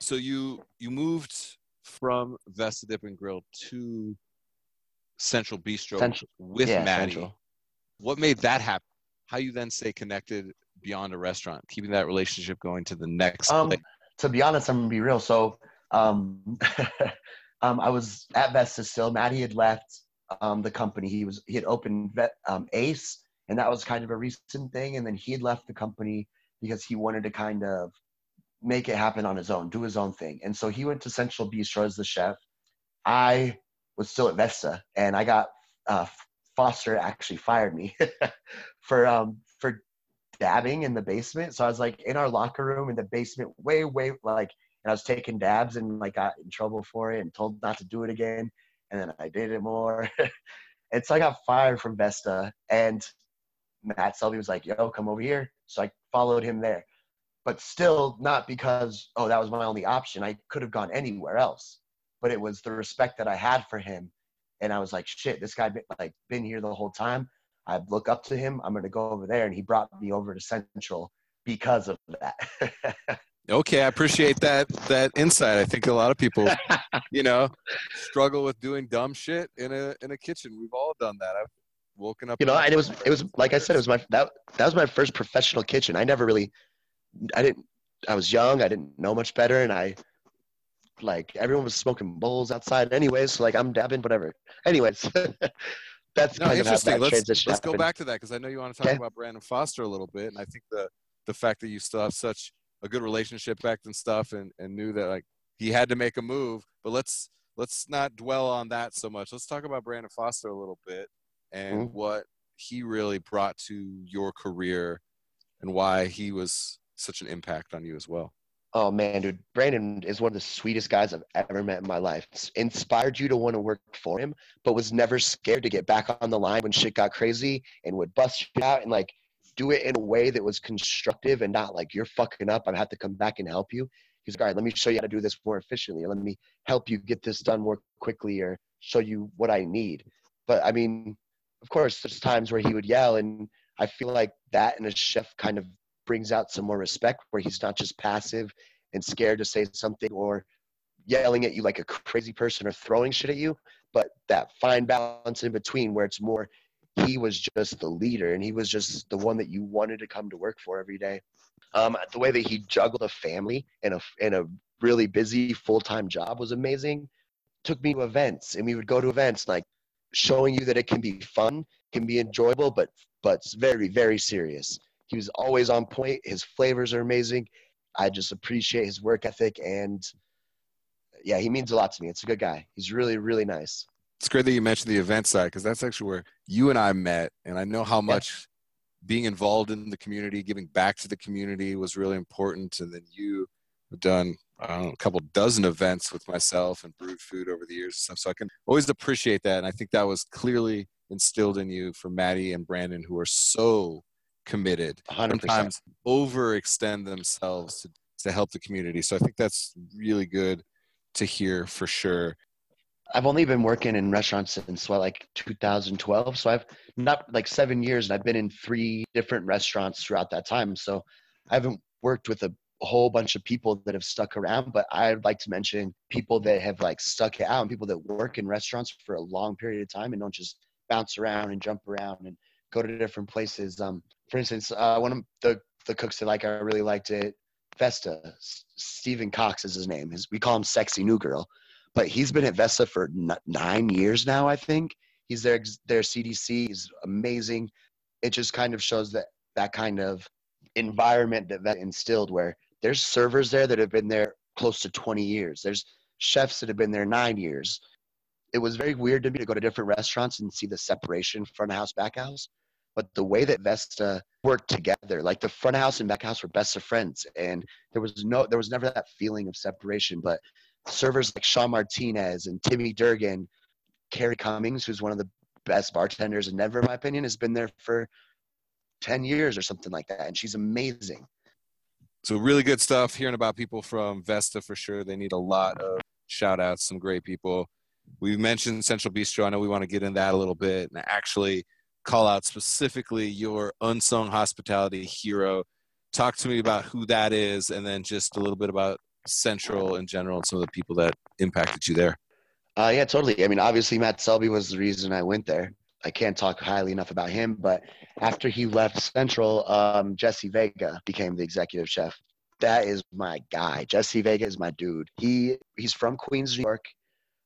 So you you moved from Vesta Dipping Grill to Central Bistro Central. with yeah, Maddie. Central. What made that happen? How you then stay connected beyond a restaurant, keeping that relationship going to the next. Um, to be honest, I'm gonna be real. So, um, um, I was at Vesta still. Maddie had left um, the company. He was he had opened vet, um, Ace and that was kind of a recent thing. And then he had left the company because he wanted to kind of make it happen on his own, do his own thing. And so he went to Central Bistro as the chef. I was still at Vesta, and I got uh, Foster actually fired me for um, for dabbing in the basement. So I was like in our locker room in the basement, way way like, and I was taking dabs and like got in trouble for it and told not to do it again. And then I did it more. and so I got fired from Vesta, and Matt Selby was like, yo, come over here. So I followed him there. But still not because, oh, that was my only option. I could have gone anywhere else. But it was the respect that I had for him. And I was like, shit, this guy been, like been here the whole time. I look up to him. I'm gonna go over there. And he brought me over to Central because of that. okay, I appreciate that that insight. I think a lot of people, you know, struggle with doing dumb shit in a in a kitchen. We've all done that. I've woken up. You know, and it was it was like I said, it was my that that was my first professional kitchen. I never really, I didn't. I was young. I didn't know much better, and I like everyone was smoking bowls outside anyways. So like I'm dabbing, whatever. Anyways, that's no, kind interesting. of how that let's let's happened. go back to that because I know you want to talk okay. about Brandon Foster a little bit, and I think the the fact that you still have such a good relationship back and stuff, and and knew that like he had to make a move. But let's let's not dwell on that so much. Let's talk about Brandon Foster a little bit and mm-hmm. what he really brought to your career and why he was such an impact on you as well. Oh man, dude, Brandon is one of the sweetest guys I've ever met in my life. Inspired you to want to work for him, but was never scared to get back on the line when shit got crazy and would bust you out and like do it in a way that was constructive and not like you're fucking up. I have to come back and help you. He's like, all right, let me show you how to do this more efficiently. Let me help you get this done more quickly or show you what I need. But I mean, of course, there's times where he would yell, and I feel like that in a chef kind of brings out some more respect, where he's not just passive and scared to say something or yelling at you like a crazy person or throwing shit at you, but that fine balance in between where it's more he was just the leader and he was just the one that you wanted to come to work for every day. Um, the way that he juggled a family and a and a really busy full time job was amazing. Took me to events and we would go to events like showing you that it can be fun, can be enjoyable, but but it's very very serious. He was always on point. His flavors are amazing. I just appreciate his work ethic and yeah, he means a lot to me. It's a good guy. He's really really nice. It's great that you mentioned the event side because that's actually where you and I met, and I know how much yeah. being involved in the community, giving back to the community was really important. And then you have done know, a couple dozen events with myself and brewed food over the years and stuff. So I can always appreciate that, and I think that was clearly instilled in you from Maddie and Brandon, who are so committed, 100%. sometimes overextend themselves to, to help the community. So I think that's really good to hear for sure. I've only been working in restaurants since what, like 2012. So I've not like seven years, and I've been in three different restaurants throughout that time. So I haven't worked with a whole bunch of people that have stuck around. But I'd like to mention people that have like stuck it out, and people that work in restaurants for a long period of time and don't just bounce around and jump around and go to different places. Um, for instance, uh, one of the the cooks that like I really liked it, Vesta. Stephen Cox is his name. His, we call him Sexy New Girl but he's been at Vesta for nine years now, I think. He's their their CDC. He's amazing. It just kind of shows that that kind of environment that that instilled, where there's servers there that have been there close to 20 years. There's chefs that have been there nine years. It was very weird to me to go to different restaurants and see the separation front house, back house. But the way that Vesta worked together, like the front house and back house were best of friends, and there was no, there was never that feeling of separation. But servers like Sean Martinez and Timmy Durgan, Carrie Cummings, who's one of the best bartenders in Denver, in my opinion, has been there for 10 years or something like that. And she's amazing. So, really good stuff. Hearing about people from Vesta for sure. They need a lot of shout outs, some great people. We mentioned Central Bistro. I know we want to get in that a little bit and actually call out specifically your unsung hospitality hero. Talk to me about who that is and then just a little bit about Central in general and some of the people that impacted you there? Uh, yeah, totally. I mean, obviously, Matt Selby was the reason I went there. I can't talk highly enough about him, but after he left Central, um, Jesse Vega became the executive chef. That is my guy. Jesse Vega is my dude. He he's from Queens, New York.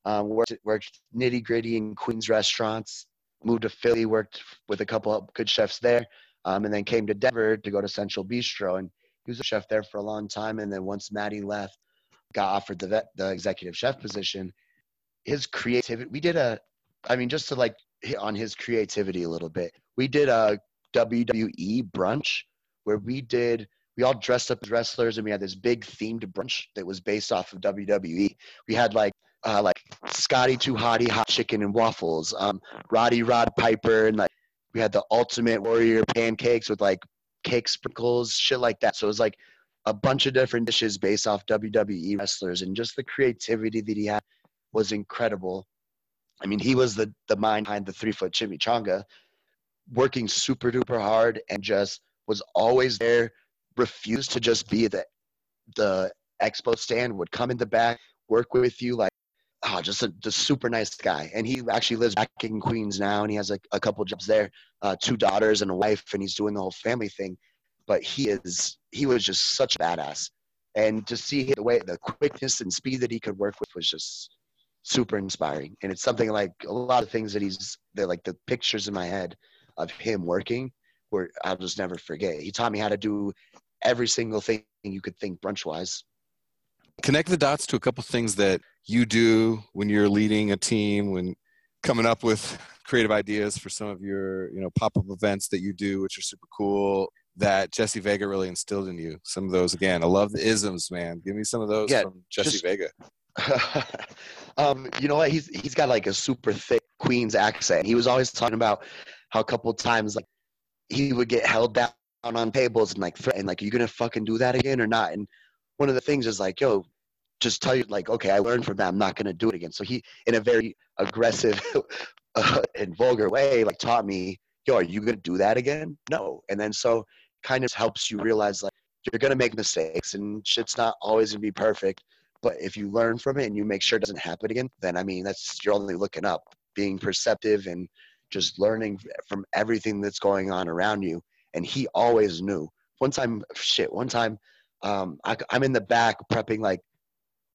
Um, worked worked nitty gritty in Queens restaurants. Moved to Philly, worked with a couple of good chefs there, um, and then came to Denver to go to Central Bistro. And he was a chef there for a long time, and then once Maddie left, got offered the vet, the executive chef position. His creativity. We did a, I mean, just to like on his creativity a little bit. We did a WWE brunch where we did we all dressed up as wrestlers and we had this big themed brunch that was based off of WWE. We had like uh, like Scotty 2 Hotty hot chicken and waffles, um, Rowdy Roddy Piper, and like we had the Ultimate Warrior pancakes with like cake sprinkles, shit like that. So it was like a bunch of different dishes based off WWE wrestlers, and just the creativity that he had was incredible. I mean, he was the the mind behind the three foot chimichanga, working super duper hard and just was always there. Refused to just be the the expo stand. Would come in the back, work with you like oh, just a super nice guy. And he actually lives back in Queens now, and he has a, a couple jobs there, uh, two daughters and a wife, and he's doing the whole family thing. But he is he was just such a badass, and to see the way the quickness and speed that he could work with was just super inspiring. And it's something like a lot of things that he's that like the pictures in my head of him working, where I'll just never forget. He taught me how to do every single thing you could think brunch wise connect the dots to a couple things that you do when you're leading a team, when coming up with creative ideas for some of your you know pop-up events that you do, which are super cool. That Jesse Vega really instilled in you. Some of those again. I love the isms, man. Give me some of those yeah, from Jesse just, Vega. um, you know what? He's he's got like a super thick Queens accent. He was always talking about how a couple times like he would get held down on tables and like and like, are you gonna fucking do that again or not? And one of the things is like, yo, just tell you like, okay, I learned from that. I'm not to do it again. So he, in a very aggressive uh, and vulgar way, like taught me, yo, are you to do that again? No. And then so kind of helps you realize like you're to make mistakes and shit's not always to be perfect. But if you learn from it and you make sure it doesn't happen again, then I mean, that's you're only looking up, being perceptive and just learning from everything that's going on around you. And he always knew. One time, shit, one time, um, I, am in the back prepping like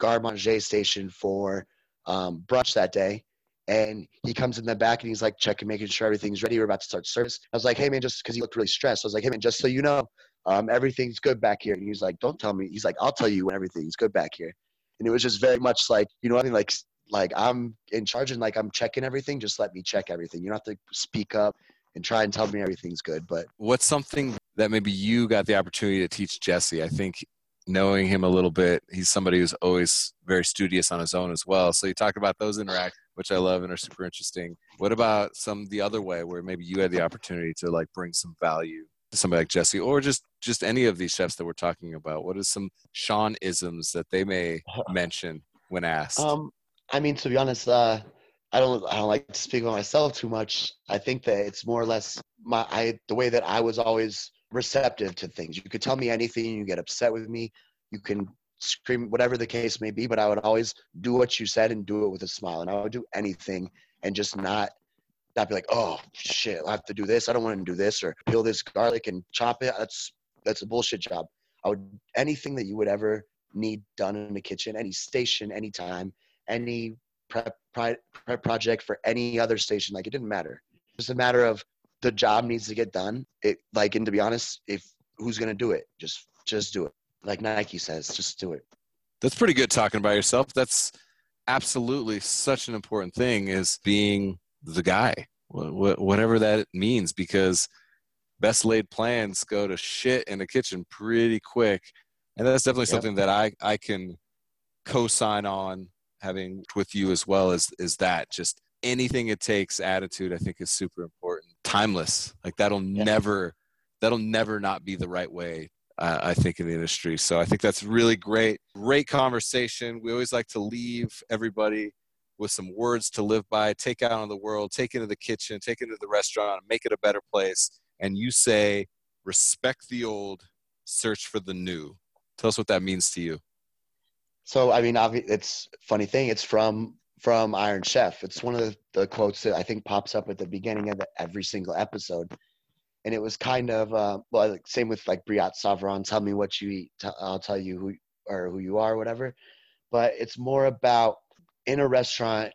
garde manger station for um, brunch that day. And he comes in the back and he's like checking, making sure everything's ready. We're about to start service. I was like, hey man, just because he looked really stressed. I was like, hey man, just so you know, um, everything's good back here. And he's like, don't tell me. He's like, I'll tell you when everything's good back here. And it was just very much like, you know, I mean, like, like I'm in charge and like I'm checking everything. Just let me check everything. You don't have to speak up and try and tell me everything's good. But what's something that maybe you got the opportunity to teach Jesse? I think knowing him a little bit, he's somebody who's always very studious on his own as well. So you talked about those interactions, which I love and are super interesting. What about some the other way where maybe you had the opportunity to like bring some value somebody like Jesse or just just any of these chefs that we're talking about? What is some Sean isms that they may mention when asked? Um, I mean, to be honest, uh, I don't I don't like to speak on myself too much. I think that it's more or less my I the way that I was always receptive to things. You could tell me anything, you get upset with me, you can scream whatever the case may be, but I would always do what you said and do it with a smile. And I would do anything and just not not be like, oh shit, I have to do this. I don't want to do this or peel this garlic and chop it. That's that's a bullshit job. I would anything that you would ever need done in the kitchen, any station, anytime, any prep, prep project for any other station. Like it didn't matter. It's a matter of the job needs to get done. It like, and to be honest, if who's gonna do it, just just do it. Like Nike says, just do it. That's pretty good talking about yourself. That's absolutely such an important thing is being the guy, whatever that means, because best laid plans go to shit in the kitchen pretty quick. And that's definitely yep. something that I, I can co-sign on having with you as well as is that just anything it takes attitude i think is super important. Timeless. Like that'll never that'll never not be the right way uh, i think in the industry. So i think that's really great. Great conversation. We always like to leave everybody with some words to live by take out in the world take into the kitchen take into the restaurant make it a better place and you say respect the old search for the new tell us what that means to you so I mean, it's funny thing. It's from from Iron Chef. It's one of the, the quotes that I think pops up at the beginning of the, every single episode, and it was kind of uh, well, same with like Briat Savron. Tell me what you eat. I'll tell you who or who you are, whatever. But it's more about in a restaurant,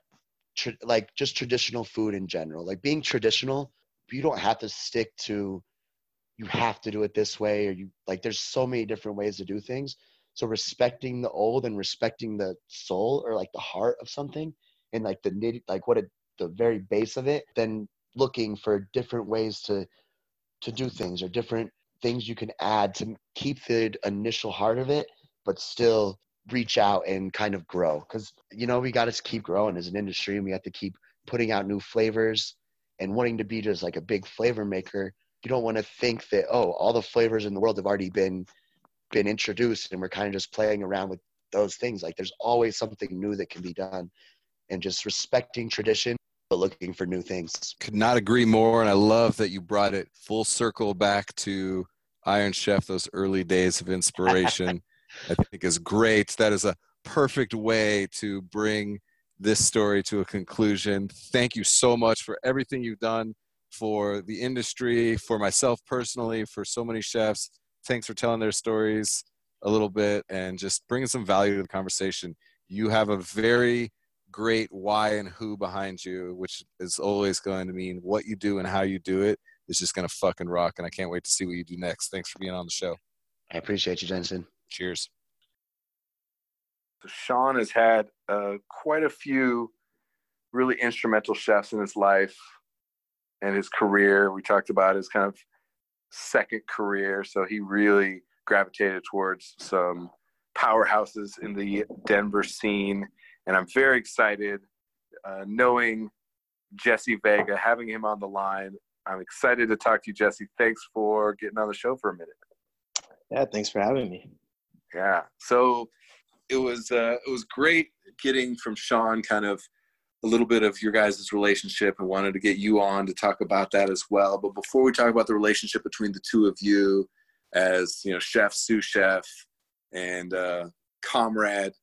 tr- like just traditional food in general. Like being traditional, you don't have to stick to. You have to do it this way, or you like. There's so many different ways to do things so respecting the old and respecting the soul or like the heart of something and like the nitty, like what it, the very base of it, then looking for different ways to to do things or different things you can add to keep the initial heart of it, but still reach out and kind of grow. Because you know we got to keep growing as an industry, and we have to keep putting out new flavors and wanting to be just like a big flavor maker. You don't want to think that oh, all the flavors in the world have already been been introduced and we're kind of just playing around with those things like there's always something new that can be done and just respecting tradition but looking for new things could not agree more and i love that you brought it full circle back to iron chef those early days of inspiration i think is great that is a perfect way to bring this story to a conclusion thank you so much for everything you've done for the industry for myself personally for so many chefs thanks for telling their stories a little bit and just bringing some value to the conversation. You have a very great why and who behind you, which is always going to mean what you do and how you do it is just going to fucking rock. And I can't wait to see what you do next. Thanks for being on the show. I appreciate you, Jensen. Cheers. So Sean has had uh, quite a few really instrumental chefs in his life and his career. We talked about his kind of second career. So he really gravitated towards some powerhouses in the Denver scene. And I'm very excited uh, knowing Jesse Vega, having him on the line. I'm excited to talk to you, Jesse. Thanks for getting on the show for a minute. Yeah, thanks for having me. Yeah. So it was uh, it was great getting from Sean kind of a little bit of your guys' relationship and wanted to get you on to talk about that as well. But before we talk about the relationship between the two of you as, you know, chef, sous chef, and uh, comrade,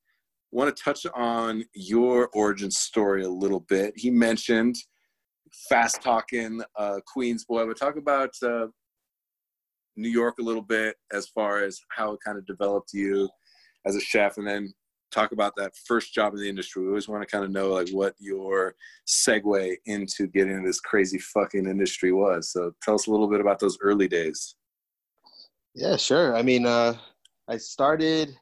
want to touch on your origin story a little bit. He mentioned fast talking uh, Queens boy, but talk about uh, New York a little bit as far as how it kind of developed you as a chef, and then talk about that first job in the industry. We always want to kind of know like what your segue into getting into this crazy fucking industry was. So tell us a little bit about those early days. Yeah, sure. I mean, uh, I started,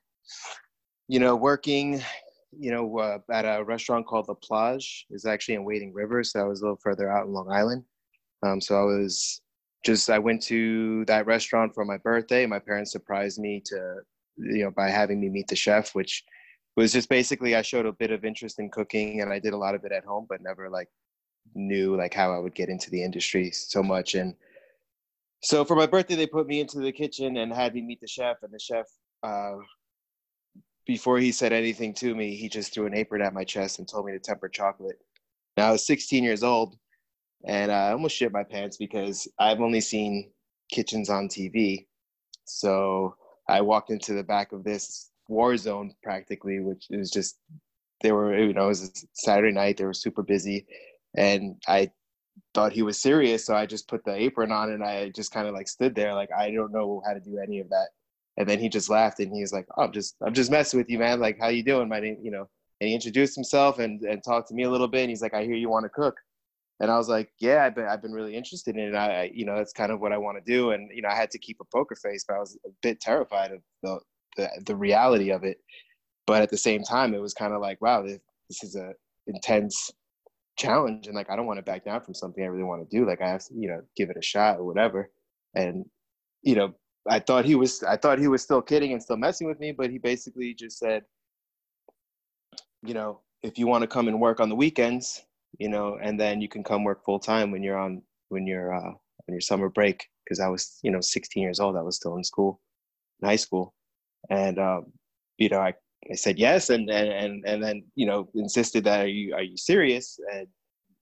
you know, working, you know, uh, at a restaurant called La Plage. It's actually in Wading River, so I was a little further out in Long Island. Um, so I was just I went to that restaurant for my birthday. My parents surprised me to, you know, by having me meet the chef, which was just basically I showed a bit of interest in cooking, and I did a lot of it at home, but never like knew like how I would get into the industry so much and so for my birthday they put me into the kitchen and had me meet the chef and the chef uh, before he said anything to me he just threw an apron at my chest and told me to temper chocolate now i was 16 years old and uh, i almost shit my pants because i've only seen kitchens on tv so i walked into the back of this war zone practically which is just they were you know it was saturday night they were super busy. And i thought he was serious so i just put the apron on and i just kind of like stood there like i don't know how to do any of that. And then he just laughed and he's like oh i'm just i'm just messing with you man. Like how you doing? My name you know and he introduced himself and and talked to me a little bit and he's like i hear you want to cook and i was like yeah i've been, I've been really interested in it I, you know that's kind of what i want to do and you know i had to keep a poker face but i was a bit terrified of the the, the reality of it but at the same time it was kind of like wow this, this is a intense challenge and like I don't want to back down from something I really want to do. Like I have to, you know, give it a shot or whatever. And, you know, I thought he was I thought he was still kidding and still messing with me, but he basically just said, you know, if you want to come and work on the weekends, you know, and then you can come work full time when you're on when you're uh when your summer break. Cause I was, you know, 16 years old. I was still in school, in high school. And um, you know, I I said yes, and and and and then you know insisted that are you are you serious? And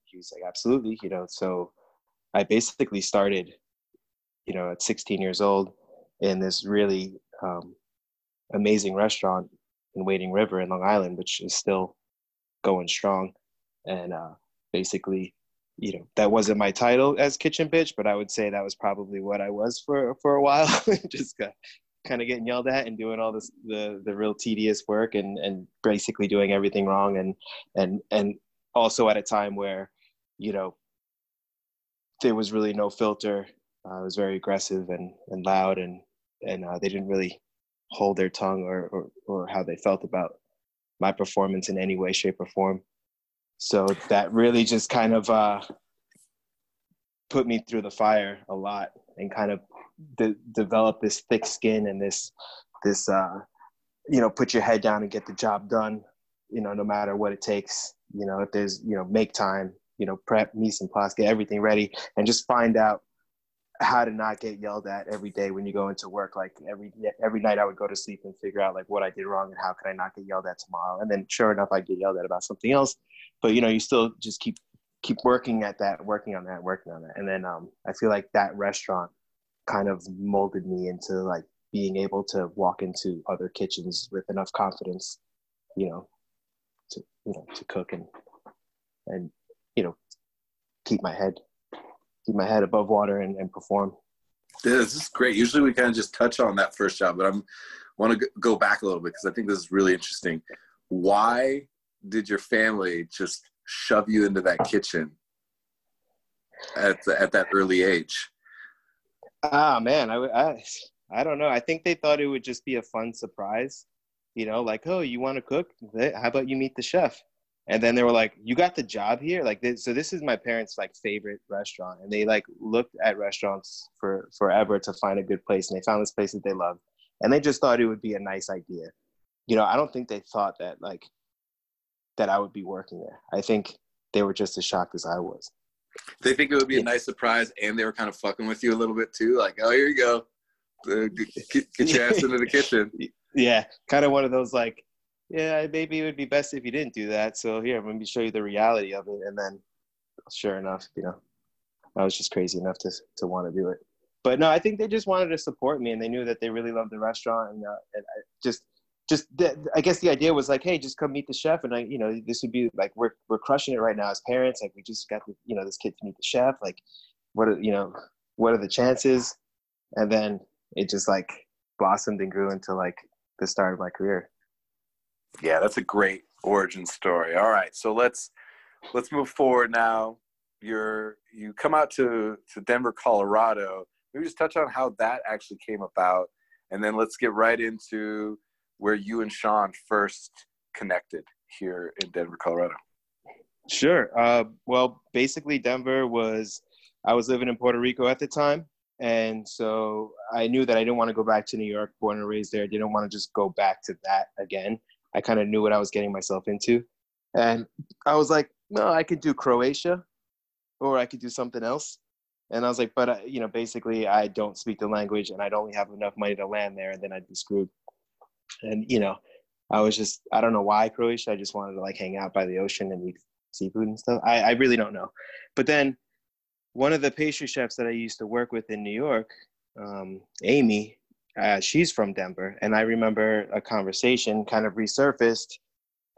he was like absolutely, you know. So I basically started, you know, at 16 years old in this really um, amazing restaurant in Wading River in Long Island, which is still going strong. And uh, basically, you know, that wasn't my title as kitchen bitch, but I would say that was probably what I was for for a while. Just got kind of getting yelled at and doing all this the the real tedious work and and basically doing everything wrong and and and also at a time where you know there was really no filter uh, it was very aggressive and and loud and and uh, they didn't really hold their tongue or, or or how they felt about my performance in any way shape or form so that really just kind of uh put me through the fire a lot and kind of de- develop this thick skin and this this uh, you know put your head down and get the job done you know no matter what it takes. You know if there's you know make time you know prep mise en place get everything ready and just find out how to not get yelled at every day when you go into work like every every night i would go to sleep and figure out like what i did wrong and how could i not get yelled at tomorrow? And then sure enough i get yelled at about something else but you know you still just keep keep working at that working on that working on that. And then um, i feel like that restaurant kind of molded me into like being able to walk into other kitchens with enough confidence, you know, to you know to cook and and you know keep my head keep my head above water and, and perform. Yeah, this is great. Usually we kind of just touch on that first job, but I'm want to go back a little bit because I think this is really interesting. Why did your family just shove you into that kitchen at the, at that early age? Ah man, I, I I don't know. I think they thought it would just be a fun surprise, you know, like oh, you want to cook? How about you meet the chef? And then they were like, "You got the job here." Like, this, so this is my parents' like favorite restaurant, and they like looked at restaurants for forever to find a good place, and they found this place that they loved, and they just thought it would be a nice idea. You know, I don't think they thought that like that I would be working there. I think they were just as shocked as I was they think it would be a nice surprise, and they were kind of fucking with you a little bit too. Like, oh, here you go, uh, get, get your ass into the kitchen. Yeah, kind of one of those like, yeah, maybe it would be best if you didn't do that. So here, let me show you the reality of it, and then, sure enough, you know, I was just crazy enough to to want to do it. But no, I think they just wanted to support me, and they knew that they really loved the restaurant, and, uh, and I just just I guess the idea was like, hey, just come meet the chef, and I, you know, this would be like we're we're crushing it right now as parents. Like we just got the, you know this kid to meet the chef. Like, what are you know, what are the chances? And then it just like blossomed and grew into like the start of my career. Yeah, that's a great origin story. All right, so let's let's move forward now. You're you come out to to Denver, Colorado. Maybe just touch on how that actually came about, and then let's get right into where you and Sean first connected here in Denver, Colorado. Sure. Uh, well, basically, Denver was I was living in Puerto Rico at the time, and so I knew that I didn't want to go back to New York, born and raised there. I didn't want to just go back to that again. I kind of knew what I was getting myself into. And I was like, no, I could do Croatia or I could do something else. And I was like, but, uh, you know, basically, I don't speak the language and I'd only have enough money to land there and then I'd be screwed. And, you know, I was just, I don't know why Croatia. I just wanted to like hang out by the ocean and eat seafood and stuff. I, I really don't know. But then one of the pastry chefs that I used to work with in New York, um, Amy, uh, she's from Denver, and I remember a conversation kind of resurfaced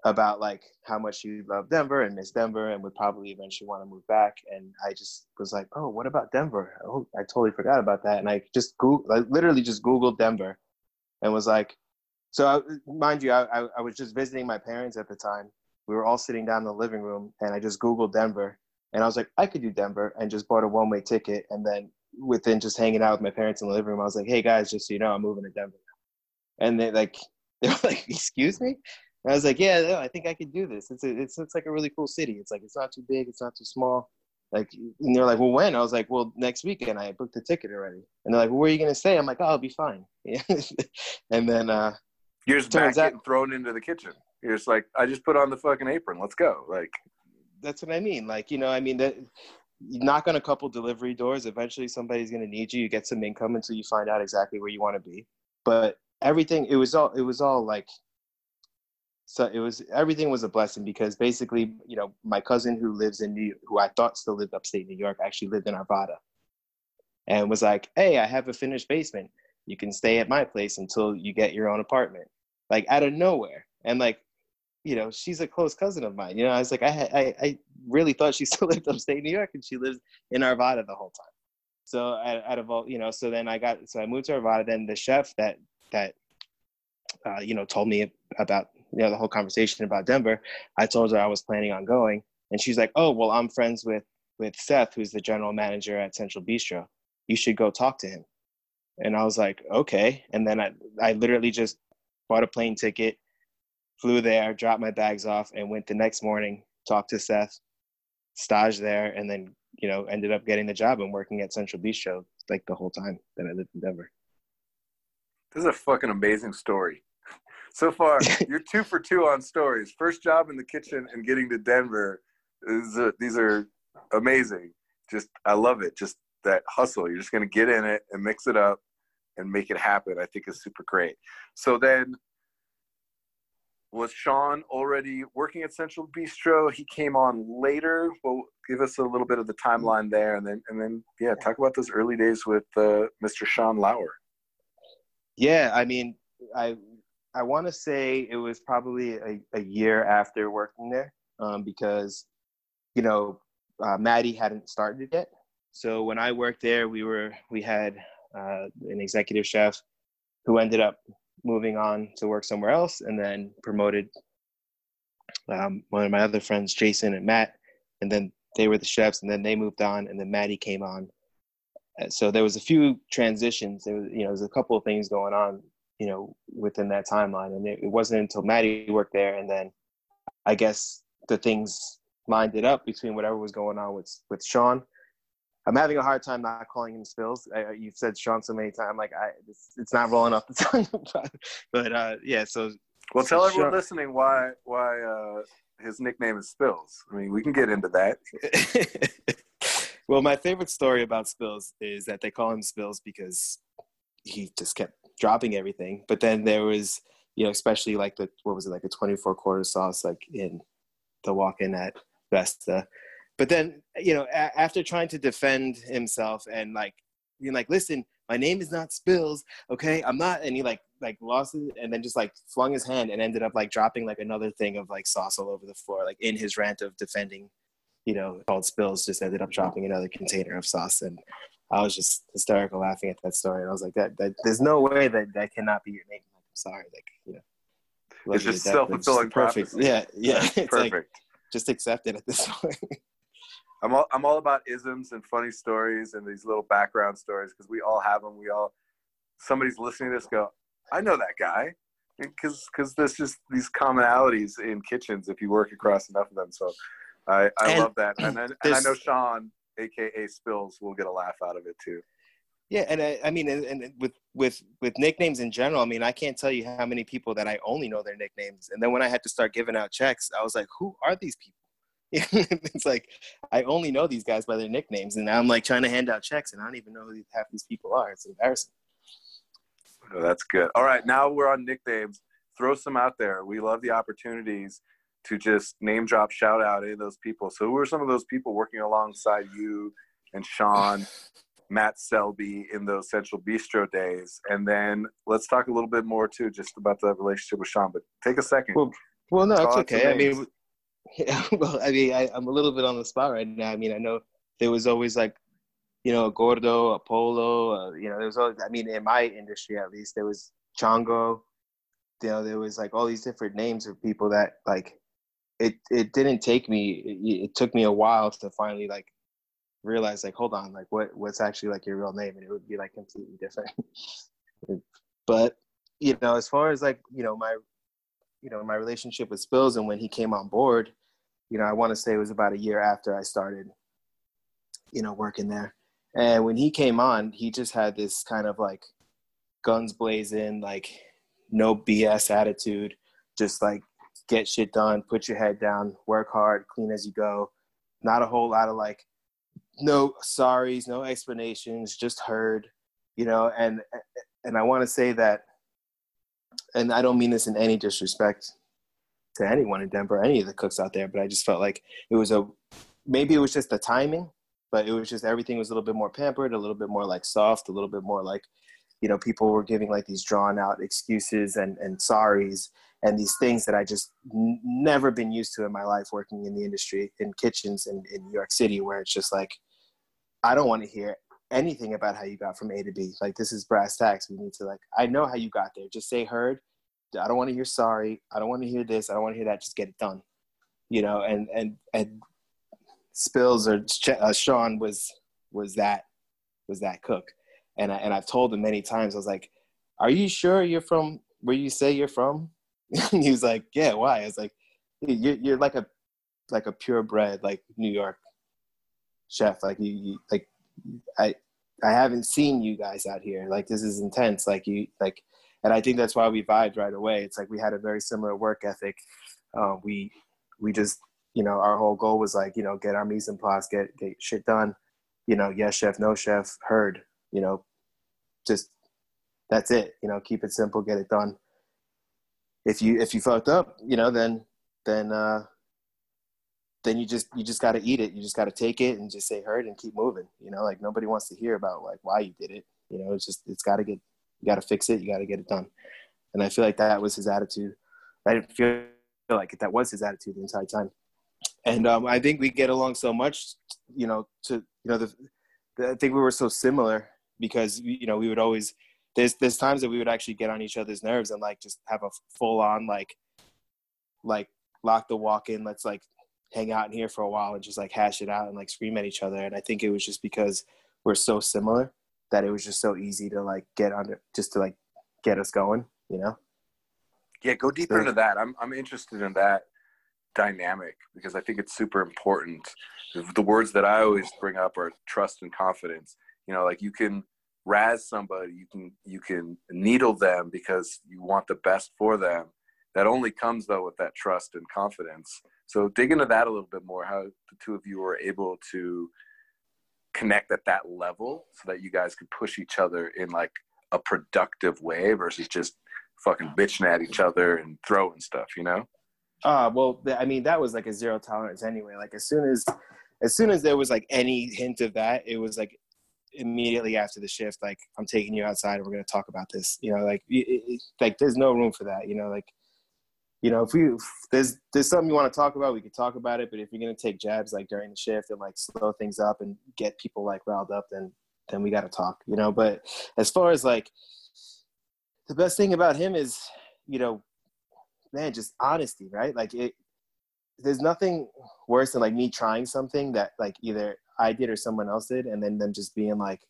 about like how much she loved Denver and miss Denver and would probably eventually want to move back. And I just was like, oh, what about Denver? Oh, I totally forgot about that. And I just Googled, I literally just Googled Denver and was like, so I, mind you, I, I, I was just visiting my parents at the time. We were all sitting down in the living room and I just Googled Denver and I was like, I could do Denver and just bought a one way ticket. And then within just hanging out with my parents in the living room, I was like, hey guys, just so you know, I'm moving to Denver. And they like, they were like, excuse me? And I was like, yeah, I think I could do this. It's, a, it's, it's like a really cool city. It's like, it's not too big. It's not too small. Like, and they're like, well, when? I was like, well, next weekend. I booked the ticket already. And they're like, well, where are you going to stay? I'm like, oh, I'll be fine. and then, uh, you're just back out- getting thrown into the kitchen. You're just like, I just put on the fucking apron. Let's go. Like, that's what I mean. Like, you know, I mean that you knock on a couple delivery doors, eventually somebody's gonna need you. You get some income until you find out exactly where you want to be. But everything it was all it was all like so it was everything was a blessing because basically, you know, my cousin who lives in New who I thought still lived upstate New York actually lived in Arvada. And was like, Hey, I have a finished basement. You can stay at my place until you get your own apartment. Like out of nowhere. And like you know, she's a close cousin of mine. You know, I was like, I, I, I really thought she still lived upstate New York, and she lives in Arvada the whole time. So out, of all, you know, so then I got, so I moved to Arvada. Then the chef that that, uh, you know, told me about you know the whole conversation about Denver. I told her I was planning on going, and she's like, oh well, I'm friends with with Seth, who's the general manager at Central Bistro. You should go talk to him. And I was like, okay. And then I, I literally just bought a plane ticket, flew there, dropped my bags off, and went the next morning, talked to Seth, stage there, and then you know ended up getting the job and working at Central Bistro like the whole time that I lived in Denver. This is a fucking amazing story. So far, you're two for two on stories. First job in the kitchen and getting to Denver. Is a, these are amazing. Just I love it. Just that hustle. You're just gonna get in it and mix it up and make it happen. I think is super great. So then was Sean already working at Central Bistro? He came on later. Well, give us a little bit of the timeline there, and then and then yeah, talk about those early days with uh, Mr. Sean Lauer. Yeah, I mean, I I want to say it was probably a, a year after working there um, because you know uh, Maddie hadn't started yet. So when I worked there, we were we had uh, an executive chef who ended up moving on to work somewhere else, and then promoted um, one of my other friends, Jason and Matt, and then they were the chefs, and then they moved on, and then Maddie came on. Uh, so there was a few transitions. There was, you know, there's a couple of things going on, you know, within that timeline, and it, it wasn't until Maddie worked there, and then I guess the things lined it up between whatever was going on with with Sean I'm having a hard time not calling him Spills. I, you've said Sean so many times. Like, I, it's, it's not rolling off the tongue. but uh, yeah, so. Well, tell everyone listening why why uh, his nickname is Spills. I mean, we can get into that. well, my favorite story about Spills is that they call him Spills because he just kept dropping everything. But then there was, you know, especially like the what was it like a 24 quarter sauce like in the walk-in at Vesta but then you know a- after trying to defend himself and like being like listen my name is not Spills. Okay, I'm not. And he like like lost it and then just like flung his hand and ended up like dropping like another thing of like sauce all over the floor. Like in his rant of defending, you know, called Spills, just ended up dropping another container of sauce. And I was just hysterical laughing at that story. And I was like, that, that there's no way that that cannot be your name. Like, I'm sorry, like you know. It's just self fulfilling perfect. prophecy. Yeah, yeah. It's perfect. like just accept it at this point. I'm all I'm all about isms and funny stories and these little background stories because we all have them. We all somebody's listening to this go, I know that guy because because there's just these commonalities in kitchens if you work across enough of them. So I I And love that, and I, and I know Sean, aka Spills, will get a laugh out of it too. Yeah, and I, I mean, and, and with with with nicknames in general, I mean, I can't tell you how many people that I only know their nicknames, and then when I had to start giving out checks, I was like, who are these people? it's like I only know these guys by their nicknames, and now I'm like trying to hand out checks, and I don't even know who half these people are. It's embarrassing. Oh, that's good. All right, now we're on nicknames. Throw some out there. We love the opportunities to just name drop, shout out any of those people. So, who are some of those people working alongside you and Sean, Matt Selby in those Central Bistro days? And then let's talk a little bit more too, just about the relationship with Sean. But take a second. Well, Well, no, it's Call okay. I mean, yeah, well, I mean, I, I'm a little bit on the spot right now. I mean, I know there was always like, you know, a Gordo, a Polo, uh, you know, there was always, I mean, in my industry at least, there was Chongo, you know, there was like all these different names of people that like, it, it didn't take me, it, it took me a while to finally like realize like, hold on, like what, what's actually like your real name? And it would be like completely different. but, you know, as far as like, you know, my you know my relationship with Spills and when he came on board, you know, I want to say it was about a year after I started, you know, working there. And when he came on, he just had this kind of like guns blazing, like no BS attitude, just like get shit done, put your head down, work hard, clean as you go. Not a whole lot of like no sorries, no explanations, just heard, you know, and and I want to say that and I don't mean this in any disrespect to anyone in Denver, any of the cooks out there, but I just felt like it was a maybe it was just the timing, but it was just everything was a little bit more pampered, a little bit more like soft, a little bit more like you know people were giving like these drawn out excuses and and sorries and these things that I just n- never been used to in my life working in the industry in kitchens in, in New York City where it's just like I don't want to hear anything about how you got from A to B. Like this is brass tacks. We need to like I know how you got there. Just say heard. I don't want to hear sorry. I don't want to hear this. I don't want to hear that. Just get it done. You know, and and and Spills or uh, Sean was was that was that cook, and I, and I've told him many times. I was like, "Are you sure you're from where you say you're from?" he was like, "Yeah, why?" I was like, "You're you're like a like a purebred like New York chef. Like you, you like I I haven't seen you guys out here. Like this is intense. Like you like." And I think that's why we vibed right away. It's like we had a very similar work ethic. Uh, we we just you know our whole goal was like you know get our mise en place, get get shit done. You know, yes chef, no chef, heard. You know, just that's it. You know, keep it simple, get it done. If you if you fucked up, you know, then then uh, then you just you just got to eat it. You just got to take it and just say heard and keep moving. You know, like nobody wants to hear about like why you did it. You know, it's just it's got to get you got to fix it. You got to get it done. And I feel like that was his attitude. I didn't feel like that was his attitude the entire time. And um, I think we get along so much, you know, to, you know, the, the, I think we were so similar because, you know, we would always, there's, there's times that we would actually get on each other's nerves and like just have a full on, like, like lock the walk in. Let's like hang out in here for a while and just like hash it out and like scream at each other. And I think it was just because we're so similar that it was just so easy to like get under just to like get us going you know Yeah, go deeper So- into that. I'm I'm interested in that dynamic because I think it's super important. The words that I always bring up are trust and confidence. You know, like you can razz somebody, you can you can needle them because you want the best for them. That only comes though with that trust and confidence. So dig into that a little bit more. How the two of you were able to connect at that level so that you guys could push each other in like a productive way versus just fucking bitching at each other and throwing stuff, you know? uh well i mean that was like a zero tolerance anyway like as soon as as soon as there was like any hint of that it was like immediately after the shift, like I'm taking you outside and we're gonna talk about this. You know, like it, it, like there's no room for that. You know, like you know if we if there's there's something you want to talk about, we could talk about it. But if you're gonna take jabs like during the shift and like slow things up and get people like riled up, then then we got to talk. You know, but as far as like the best thing about him is, you know, man, just honesty, right? Like it. There's nothing worse than like me trying something that like either I did or someone else did, and then them just being like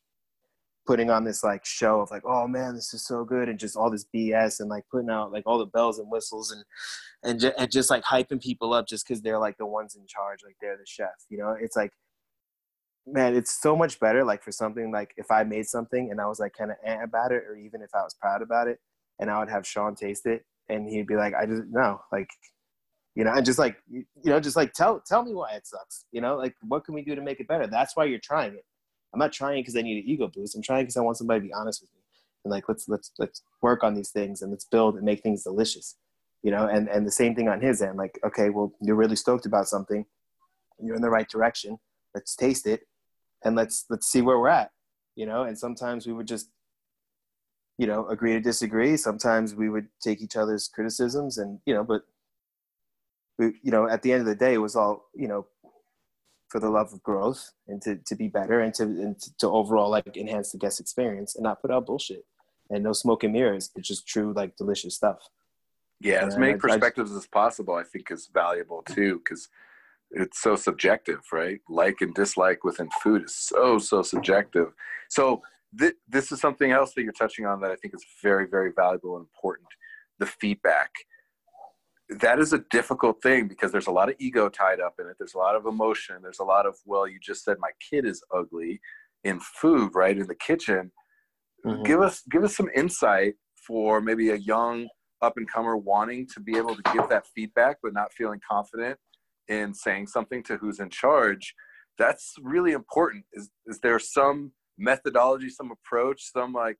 putting on this like show of like, oh man, this is so good, and just all this BS and like putting out like all the bells and whistles and and, ju- and just like hyping people up just because they're like the ones in charge, like they're the chef. You know, it's like, man, it's so much better. Like for something like if I made something and I was like kind of eh about it, or even if I was proud about it, and I would have Sean taste it, and he'd be like, I just no, like you know and just like you know just like tell tell me why it sucks you know like what can we do to make it better that's why you're trying it i'm not trying because i need an ego boost. I'm trying because i want somebody to be honest with me and like let's let's let's work on these things and let's build and make things delicious you know? And and the same thing on his end like okay well you're really stoked about something. You're in the right direction. Let's taste it and let's let's see where we're at you know? And sometimes we would just you know agree to disagree. Sometimes we would take each other's criticisms and you know but we, you know, at the end of the day, it was all, you know, for the love of growth and to, to be better and to, and to overall like enhance the guest experience and not put out bullshit and no smoke and mirrors. It's just true, like delicious stuff. Yeah, as many I, perspectives I, as possible, I think is valuable too, because it's so subjective, right? Like and dislike within food is so, so subjective. So th- this is something else that you're touching on that I think is very, very valuable and important. The feedback that is a difficult thing because there's a lot of ego tied up in it. There's a lot of emotion. There's a lot of, well, you just said my kid is ugly in food, right? In the kitchen. Mm-hmm. Give us give us some insight for maybe a young up and comer wanting to be able to give that feedback but not feeling confident in saying something to who's in charge. That's really important. Is is there some methodology, some approach, some like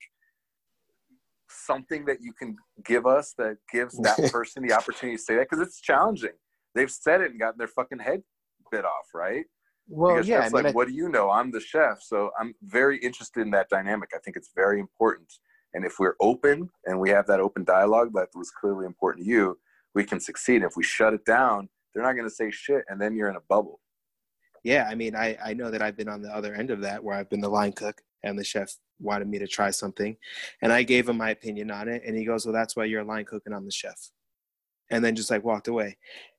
something that you can give us that gives that person the opportunity to say that? Because it's challenging. They've said it and gotten their fucking head bit off, right? Well, because yeah. It's like, I... what do you know? I'm the chef, so I'm very interested in that dynamic. I think it's very important. And if we're open and we have that open dialogue that was clearly important to you, we can succeed. If we shut it down, they're not going to say shit, and then you're in a bubble. Yeah, I mean, I I know that I've been on the other end of that, where I've been the line cook, and the chef wanted me to try something and i gave him my opinion on it and he goes well that's why you're a line cooking i'm the chef and then just like walked away.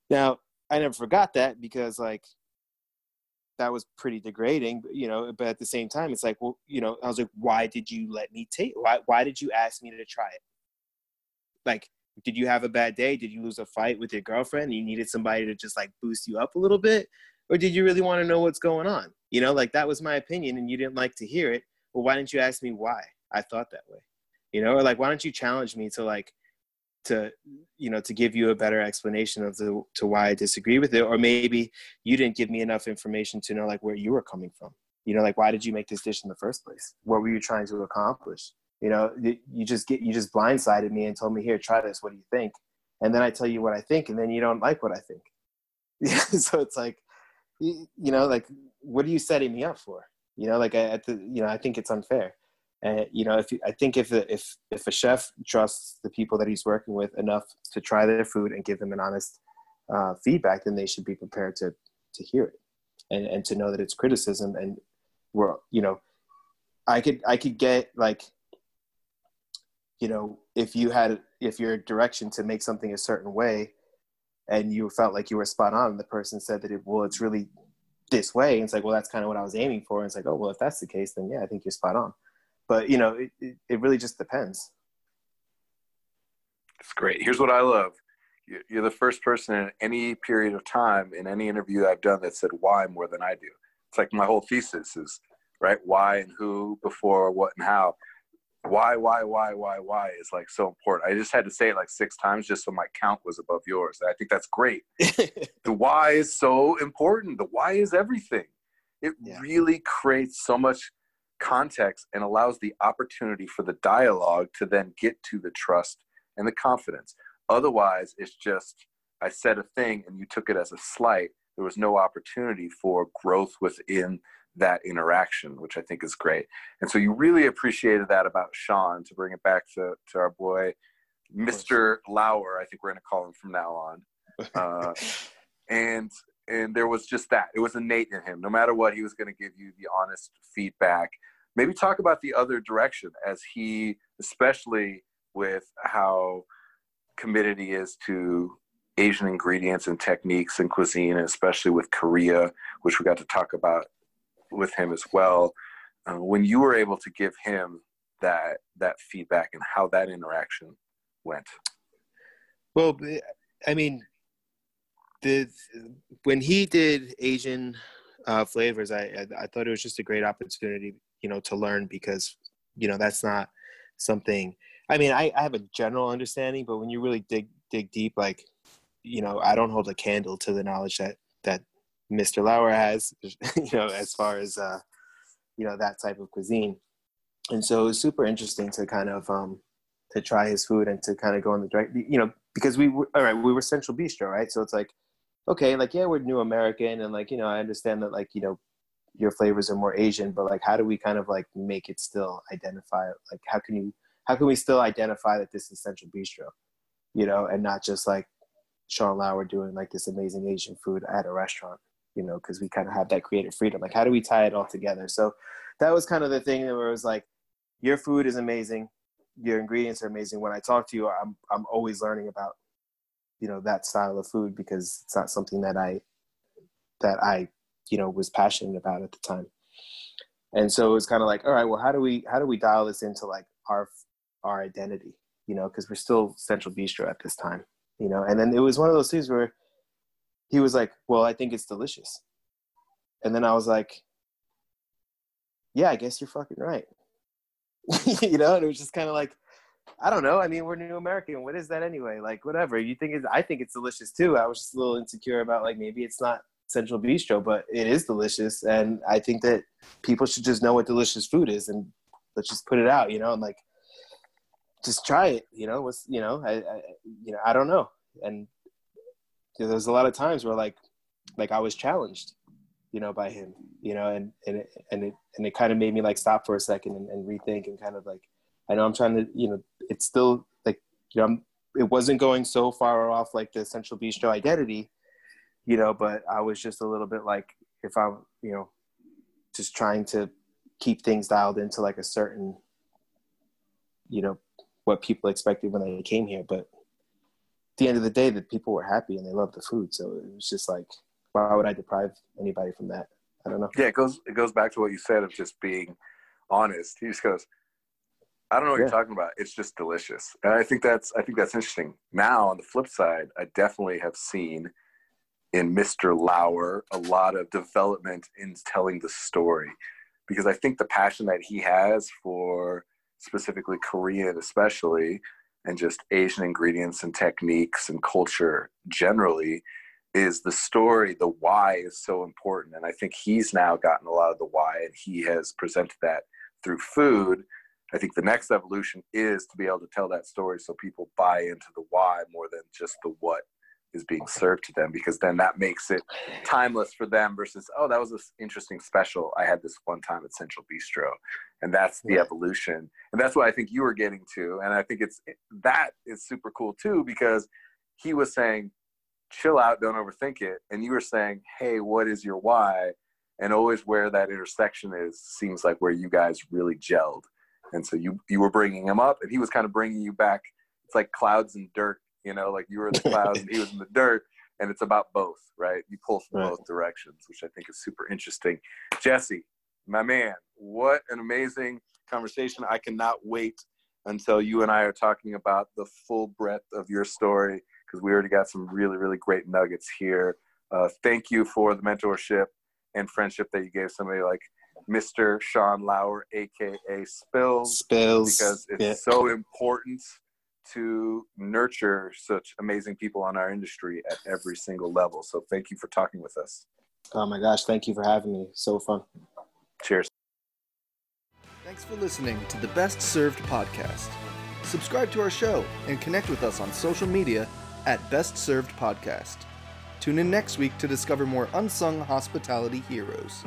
Now i never forgot that because like that was pretty degrading you know but at the same time it's like well you know i was like why did you let me take why, why did you ask me to try it? Like did you have a bad day? Did you lose a fight with your girlfriend you needed somebody to just like boost you up a little bit? Or did you really want to know what's going on? You know like that was my opinion and you didn't like to hear it well why didn't you ask me why? I thought that way you know or like why don't you challenge me to like to you know to give you a better explanation of the to why i disagree with it? Or maybe you didn't give me enough information to know like where you were coming from. You know like why did you make this dish in the first place? What were you trying to accomplish? You know you just get you just blindsided me and told me here try this. What do you think? And then i tell you what i think and then you don't like what i think. So it's like you know like what are you setting me up for you know, like at the, you know, I think it's unfair. And you know, if you, I think if if if a chef trusts the people that he's working with enough to try their food and give them an honest uh, feedback, then they should be prepared to to hear it and and to know that it's criticism. And we're, you know, I could I could get like, you know, if you had if your direction to make something a certain way, and you felt like you were spot on, and the person said that it well, it's really this way. And it's like, well, that's kind of what I was aiming for. And it's like, oh, well, if that's the case, then yeah, I think you're spot on. But you know, it, it, it really just depends. It's great. Here's what I love. You're the first person in any period of time in any interview I've done that said why more than I do. It's like my whole thesis is right why and who before what and how why, why, why, why, why is like so important. I just had to say it like six times just so my count was above yours. I think that's great. the why is so important. The why is everything. It yeah. really creates so much context and allows the opportunity for the dialogue to then get to the trust and the confidence. Otherwise, it's just I said a thing and you took it as a slight. There was no opportunity for growth within that interaction, which I think is great. And so you really appreciated that about Sean to bring it back to, to our boy, Mr. Lauer, I think we're going to call him from now on. Uh, and and there was just that. It was innate in him. No matter what, he was going to give you the honest feedback. Maybe talk about the other direction as he, especially with how committed he is to Asian ingredients and techniques and cuisine, and especially with Korea, which we got to talk about with him as well. Uh, when you were able to give him that that feedback and how that interaction went. Well, I mean, the when he did Asian uh, flavors, I, I, I thought it was just a great opportunity, you know, to learn because you know that's not something. I mean, I, I have a general understanding, but when you really dig dig deep, like you know, I don't hold a candle to the knowledge that Mr. Lauer has, you know, as far as uh, you know that type of cuisine. And so it was super interesting to kind of um, to try his food and to kind of go in the direct, you know, because we were all right. We were Central Bistro, right? So it's like okay, like yeah, we're New American, and like you know, I understand that like you know, your flavors are more Asian, but like how do we kind of like make it still identify? Like how can you how can we still identify that this is Central Bistro, you know, and not just like Sean Lauer doing like this amazing Asian food at a restaurant, you know, because we kind of have that creative freedom. Like how do we tie it all together? So that was kind of the thing where it was like, your food is amazing, your ingredients are amazing. When I talk to you, I'm I'm always learning about you know that style of food because it's not something that I that I you know was passionate about at the time. And so it was kind of like, all right, well, how do we how do we dial this into like our our identity, you know, because we're still Central Bistro at this time, you know. And then it was one of those things where he was like, well, I think it's delicious, and then I was like, yeah, I guess you're fucking right, you know. And it was just kind of like, I don't know. I mean, we're New American. What is that anyway? Like, whatever. You think it's, I think it's delicious too. I was just a little insecure about like maybe it's not Central Bistro, but it is delicious. And I think that people should just know what delicious food is and let's just put it out, you know, and like just try it, you know, what's, you know, I, I you know, I don't know. And there's a lot of times where like, like I was challenged, you know, by him, you know, and, and, it, and it, and it kind of made me like stop for a second and, and rethink and kind of like, I know I'm trying to, you know, it's still like, you know, I'm, it wasn't going so far off like the Central Bistro identity, you know, but I was just a little bit like, if I'm, you know, just trying to keep things dialed into like a certain, you know, what people expected when they came here. But the end of the day, the people were happy and they loved the food. So it was just like, why would I deprive anybody from that? I don't know. Yeah, it goes it goes back to what you said of just being honest. He just goes, I don't know what yeah. you're talking about. It's just delicious, and I think that's I think that's interesting. Now, on the flip side, I definitely have seen in Mr. Lauer a lot of development in telling the story, because I think the passion that he has for specifically Korean, especially, and just Asian ingredients and techniques and culture generally, is the story. The why is so important, and I think he's now gotten a lot of the why, and he has presented that through food I think the next evolution is to be able to tell that story so people buy into the why more than just the what is being served to them because then that makes it timeless for them versus oh that was an interesting special. I had this one time at Central Bistro. And that's the yeah. evolution. And that's what I think you were getting to. And I think it's that is super cool too because he was saying chill out don't overthink it. And you were saying hey what is your why? And always where that intersection is seems like where you guys really gelled. And so you you were bringing him up and he was kind of bringing you back. It's like clouds and dirt you know like you were in the clouds and he was in the dirt and it's about both right you pull from right. both directions which i think is super interesting jesse my man what an amazing conversation i cannot wait until you and i are talking about the full breadth of your story because we already got some really really great nuggets here uh, thank you for the mentorship and friendship that you gave somebody like Mr. Sean Lauer, aka Spills, Spills, because it's yeah. so important to nurture such amazing people on our industry at every single level. So thank you for talking with us. Oh my gosh, thank you for having me. So fun. Cheers. Thanks for listening to the Best Served podcast. Subscribe to our show and connect with us on social media at Best Served Podcast. Tune in next week to discover more unsung hospitality heroes.